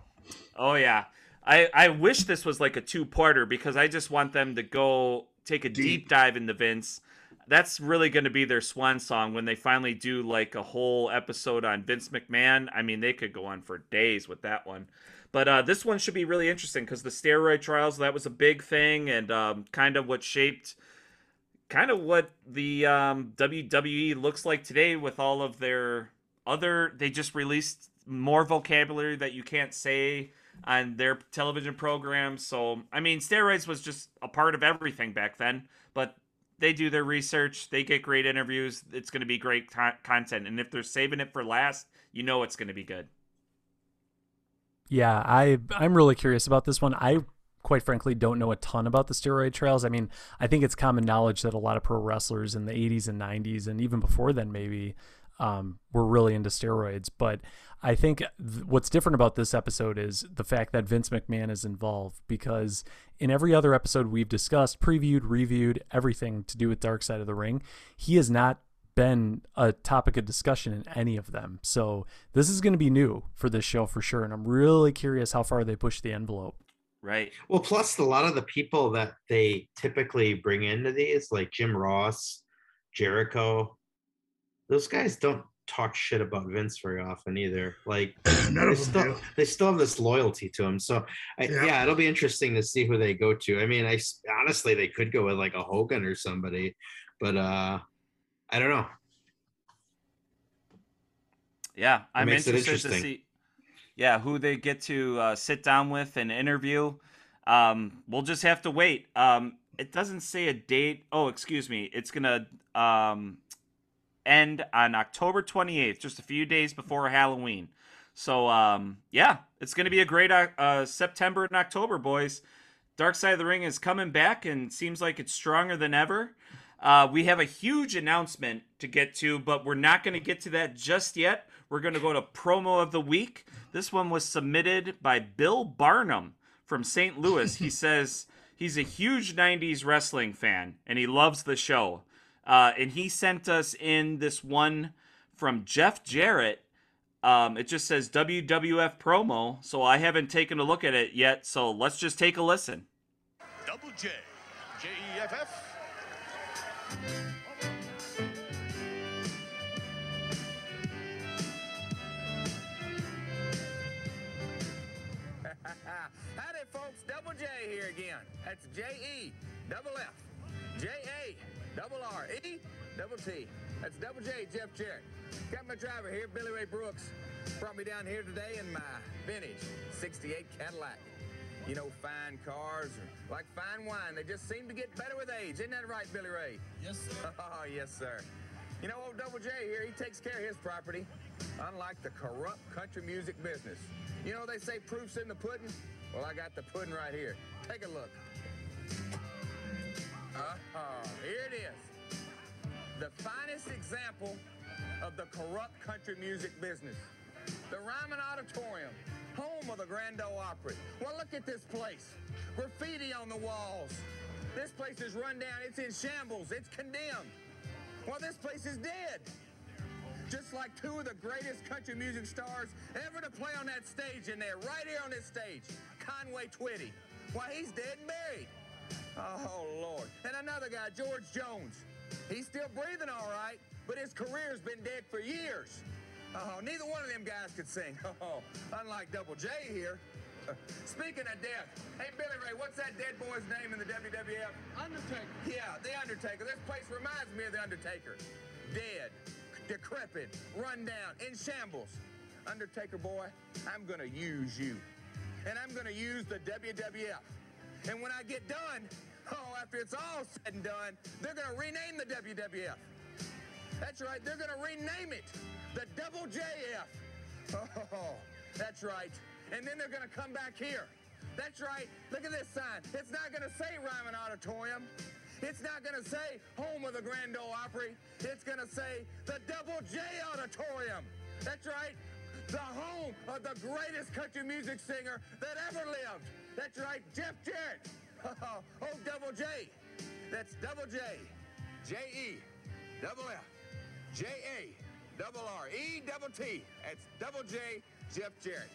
Oh yeah. I I wish this was like a two-parter because I just want them to go take a deep, Deep. dive into Vince. That's really going to be their swan song when they finally do like a whole episode on Vince McMahon. I mean, they could go on for days with that one. But uh, this one should be really interesting because the steroid trials that was a big thing and um, kind of what shaped kind of what the um, WWE looks like today with all of their other. They just released more vocabulary that you can't say on their television programs. So I mean, steroids was just a part of everything back then. But they do their research. They get great interviews. It's going to be great co- content. And if they're saving it for last, you know it's going to be good. Yeah, I I'm really curious about this one. I quite frankly don't know a ton about the steroid trials. I mean, I think it's common knowledge that a lot of pro wrestlers in the 80s and 90s and even before then maybe um, were really into steroids. But I think th- what's different about this episode is the fact that Vince McMahon is involved because in every other episode we've discussed, previewed, reviewed, everything to do with Dark Side of the Ring, he has not been a topic of discussion in any of them. So this is going to be new for this show for sure. And I'm really curious how far they push the envelope. Right. Well, plus a lot of the people that they typically bring into these, like Jim Ross, Jericho, those guys don't talk shit about Vince very often either. Like None they of them still do. they still have this loyalty to him. So I, Yeah. yeah. it'll be interesting to see who they go to. I mean, I honestly they could go with like a Hogan or somebody, but uh I don't know. Yeah, I'm makes it interested to see. Yeah, who they get to uh, sit down with and interview. Um, we'll just have to wait. Um, it doesn't say a date. Oh, excuse me. It's gonna um, end on October 28th, just a few days before Halloween. So um, yeah, it's gonna be a great uh, uh, September and October, boys. Dark Side of the Ring is coming back and seems like it's stronger than ever. Uh, we have a huge announcement to get to, but we're not going to get to that just yet. We're going to go to promo of the week. This one was submitted by Bill Barnum from St. Louis. he says he's a huge 90s wrestling fan and he loves the show. Uh, and he sent us in this one from Jeff Jarrett. Um, it just says WWF promo, so I haven't taken a look at it yet. So let's just take a listen. Double J. J E F F. Howdy, folks. Double J here again. That's J E, double F, J A, double R, E, double T. That's Double J, Jeff Jarrett. Got my driver here, Billy Ray Brooks. Brought me down here today in my vintage 68 Cadillac. You know, fine cars are like fine wine. They just seem to get better with age. Isn't that right, Billy Ray? Yes, sir. Oh, yes, sir. You know, old Double J here, he takes care of his property, unlike the corrupt country music business. You know, they say proof's in the pudding. Well, I got the pudding right here. Take a look. Oh, here it is. The finest example of the corrupt country music business. The Ryman Auditorium, home of the Grand Ole Opry. Well, look at this place. Graffiti on the walls. This place is run down. It's in shambles. It's condemned. Well, this place is dead. Just like two of the greatest country music stars ever to play on that stage in there, right here on this stage, Conway Twitty. Why, he's dead and buried. Oh, Lord. And another guy, George Jones. He's still breathing all right, but his career's been dead for years. Oh, neither one of them guys could sing. Oh, unlike Double J here. Speaking of death, hey Billy Ray, what's that dead boy's name in the WWF? Undertaker. Yeah, the Undertaker. This place reminds me of the Undertaker. Dead, decrepit, run down, in shambles. Undertaker boy, I'm gonna use you. And I'm gonna use the WWF. And when I get done, oh, after it's all said and done, they're gonna rename the WWF. That's right, they're gonna rename it the Double JF. Oh, that's right. And then they're gonna come back here. That's right. Look at this sign. It's not gonna say Ryman Auditorium. It's not gonna say home of the Grand Ole Opry. It's gonna say the Double J Auditorium. That's right. The home of the greatest country music singer that ever lived. That's right, Jeff Jarrett. Oh, Double J. That's Double J. J E. Double F. J A. Double R. E. Double T. That's Double J. Jeff Jarrett.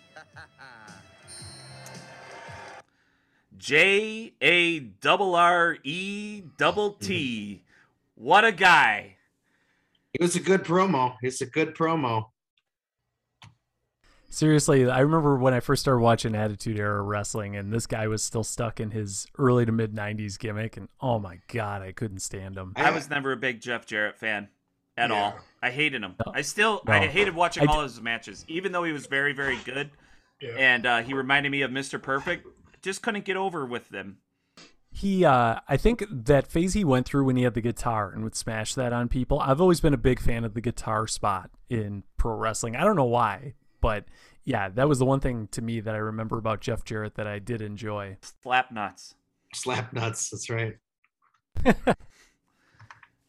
J A double R E double T. Mm-hmm. What a guy. It was a good promo. It's a good promo. Seriously, I remember when I first started watching Attitude Era Wrestling, and this guy was still stuck in his early to mid 90s gimmick, and oh my God, I couldn't stand him. I was never a big Jeff Jarrett fan at Yeah. all. I hated him. I still No. I hated watching I d- all his matches, even though he was very very good, Yeah. and uh, he reminded me of Mr. Perfect. Just couldn't get over with them. He, uh, I think that phase he went through when he had the guitar and would smash that on people. I've always been a big fan of the guitar spot in pro wrestling. I don't know why, but yeah, that was the one thing to me that I remember about Jeff Jarrett that I did enjoy. Slap nuts. Slap nuts. That's right.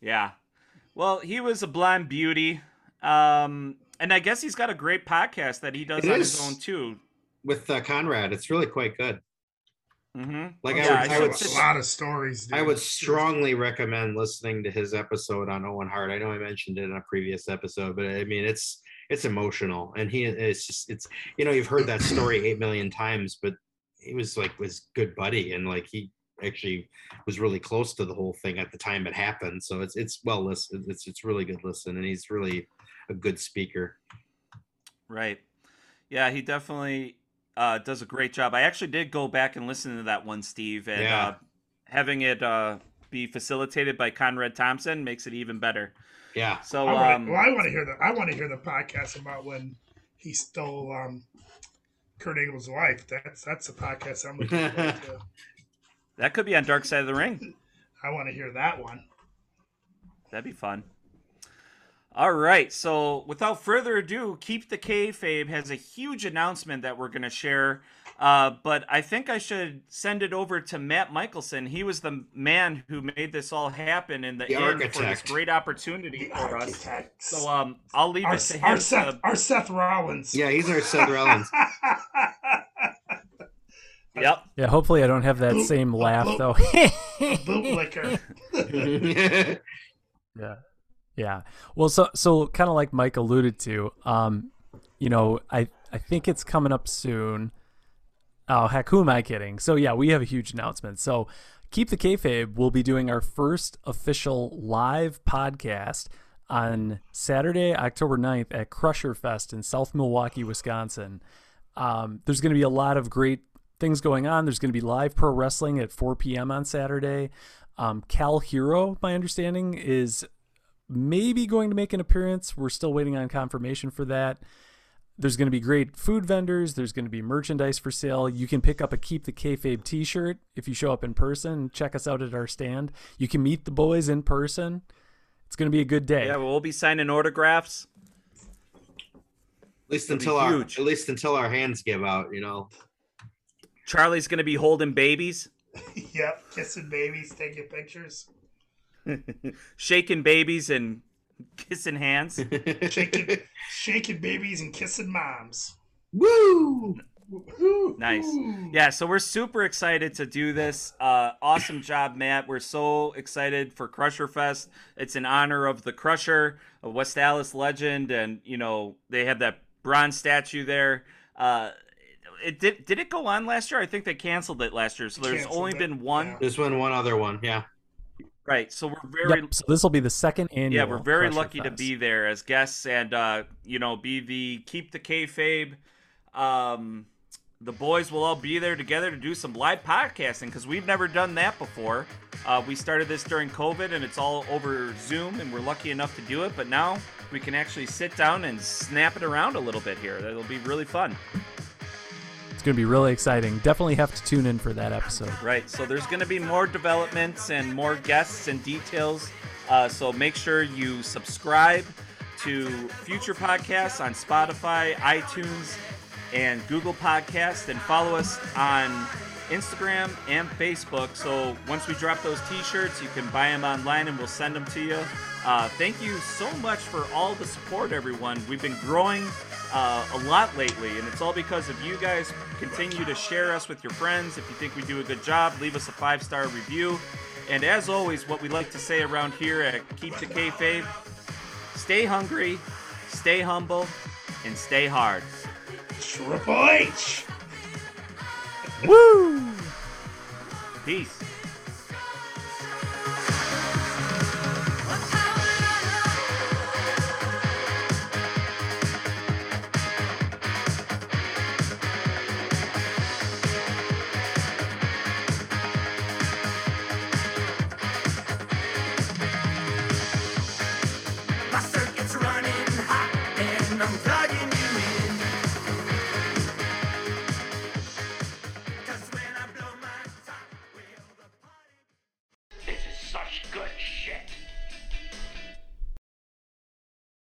Yeah. Well, he was a blonde beauty. Um, and I guess he's got a great podcast that he does It on is. his own too. With uh, Conrad, it's really quite good. Mm-hmm. Like Yeah, I I would, I should would, a lot of stories. I would strongly recommend listening to his episode on Owen Hart. I know I mentioned it in a previous episode, but I mean it's it's emotional, and he it's just it's you know you've heard that story eight million times, but he was like was good buddy, and like he actually was really close to the whole thing at the time it happened. So it's it's well listened. It's it's really good listen, and he's really a good speaker. Right. Yeah, he definitely uh, does a great job. I actually did go back and listen to that one, Steve, and Yeah. uh, having it uh, be facilitated by Conrad Thompson makes it even better. Yeah. So, I wanna, um, well, I want to hear the I want to hear the podcast about when he stole um, Kurt Angle's wife. That's that's the podcast I'm looking forward to. that could be on Dark Side of the Ring. I want to hear that one. That'd be fun. All right. So, without further ado, Keep the Kayfabe has a huge announcement that we're going to share. Uh, but I think I should send it over to Matt Michelson. He was the man who made this all happen in the, The end for this great opportunity The for us. So, um, I'll leave our, it to our. Seth to- our Seth Rollins. Yeah, he's our Seth Rollins. yep. Yeah, hopefully I don't have that Boop, same laugh boop. though. Bootlicker. Yeah. Yeah. Well, so so kind of like Mike alluded to, um, you know, I I think it's coming up soon. Oh heck, who am I kidding? So yeah, we have a huge announcement. So keep the kayfabe. We'll be doing our first official live podcast on Saturday, October 9th at Crusher Fest in South Milwaukee, Wisconsin. Um, there's going to be a lot of great things going on. There's going to be live pro wrestling at 4 p.m. on Saturday. Um, Cal Hero, my understanding, is maybe going to make an appearance. We're still waiting on confirmation for that. There's going to be great food vendors. There's going to be merchandise for sale. You can pick up a Keep the Kayfabe t-shirt if you show up in person. Check us out at our stand. You can meet the boys in person. It's going to be a good day. Yeah, we'll be signing autographs. At least It'll until our huge. at least until our hands give out, you know. Charlie's going to be holding babies, yep, kissing babies, taking pictures. shaking babies, and kissing hands. shaking, shaking babies and kissing moms. Woo! Nice. Yeah, so we're super excited to do this. Uh, awesome job, Matt. We're so excited for Crusher Fest. It's in honor of the Crusher, a West Allis legend, and you know they have that bronze statue there. Uh, it did did it go on last year? I think they canceled it last year, so there's only it, been one. yeah. There's been one other one. Yeah. Right. So we're very Yep, so this will be the second annual. yeah, we're very Crusher lucky to be there as guests and uh, you know be the keep the kayfabe. Um, the boys will all be there together to do some live podcasting because we've never done that before. Uh, we started this during COVID and it's all over Zoom, and we're lucky enough to do it. But now we can actually sit down and snap it around a little bit here. That'll be really fun. Going to be really exciting. Definitely have to tune in for that episode. Right. So there's going to be more developments and more guests and details. Uh, so make sure you subscribe to future podcasts on Spotify, iTunes, and Google Podcast, and follow us on Instagram and Facebook. So once we drop those T-shirts, you can buy them online, and we'll send them to you. Uh, thank you so much for all the support, everyone. We've been growing uh, a lot lately, and it's all because of you guys. Continue to share us with your friends. If you think we do a good job, leave us a five star review. And as always, what we like to say around here at Keep the Kayfabe stay hungry, stay humble, and stay hard. Triple H. Woo! Peace.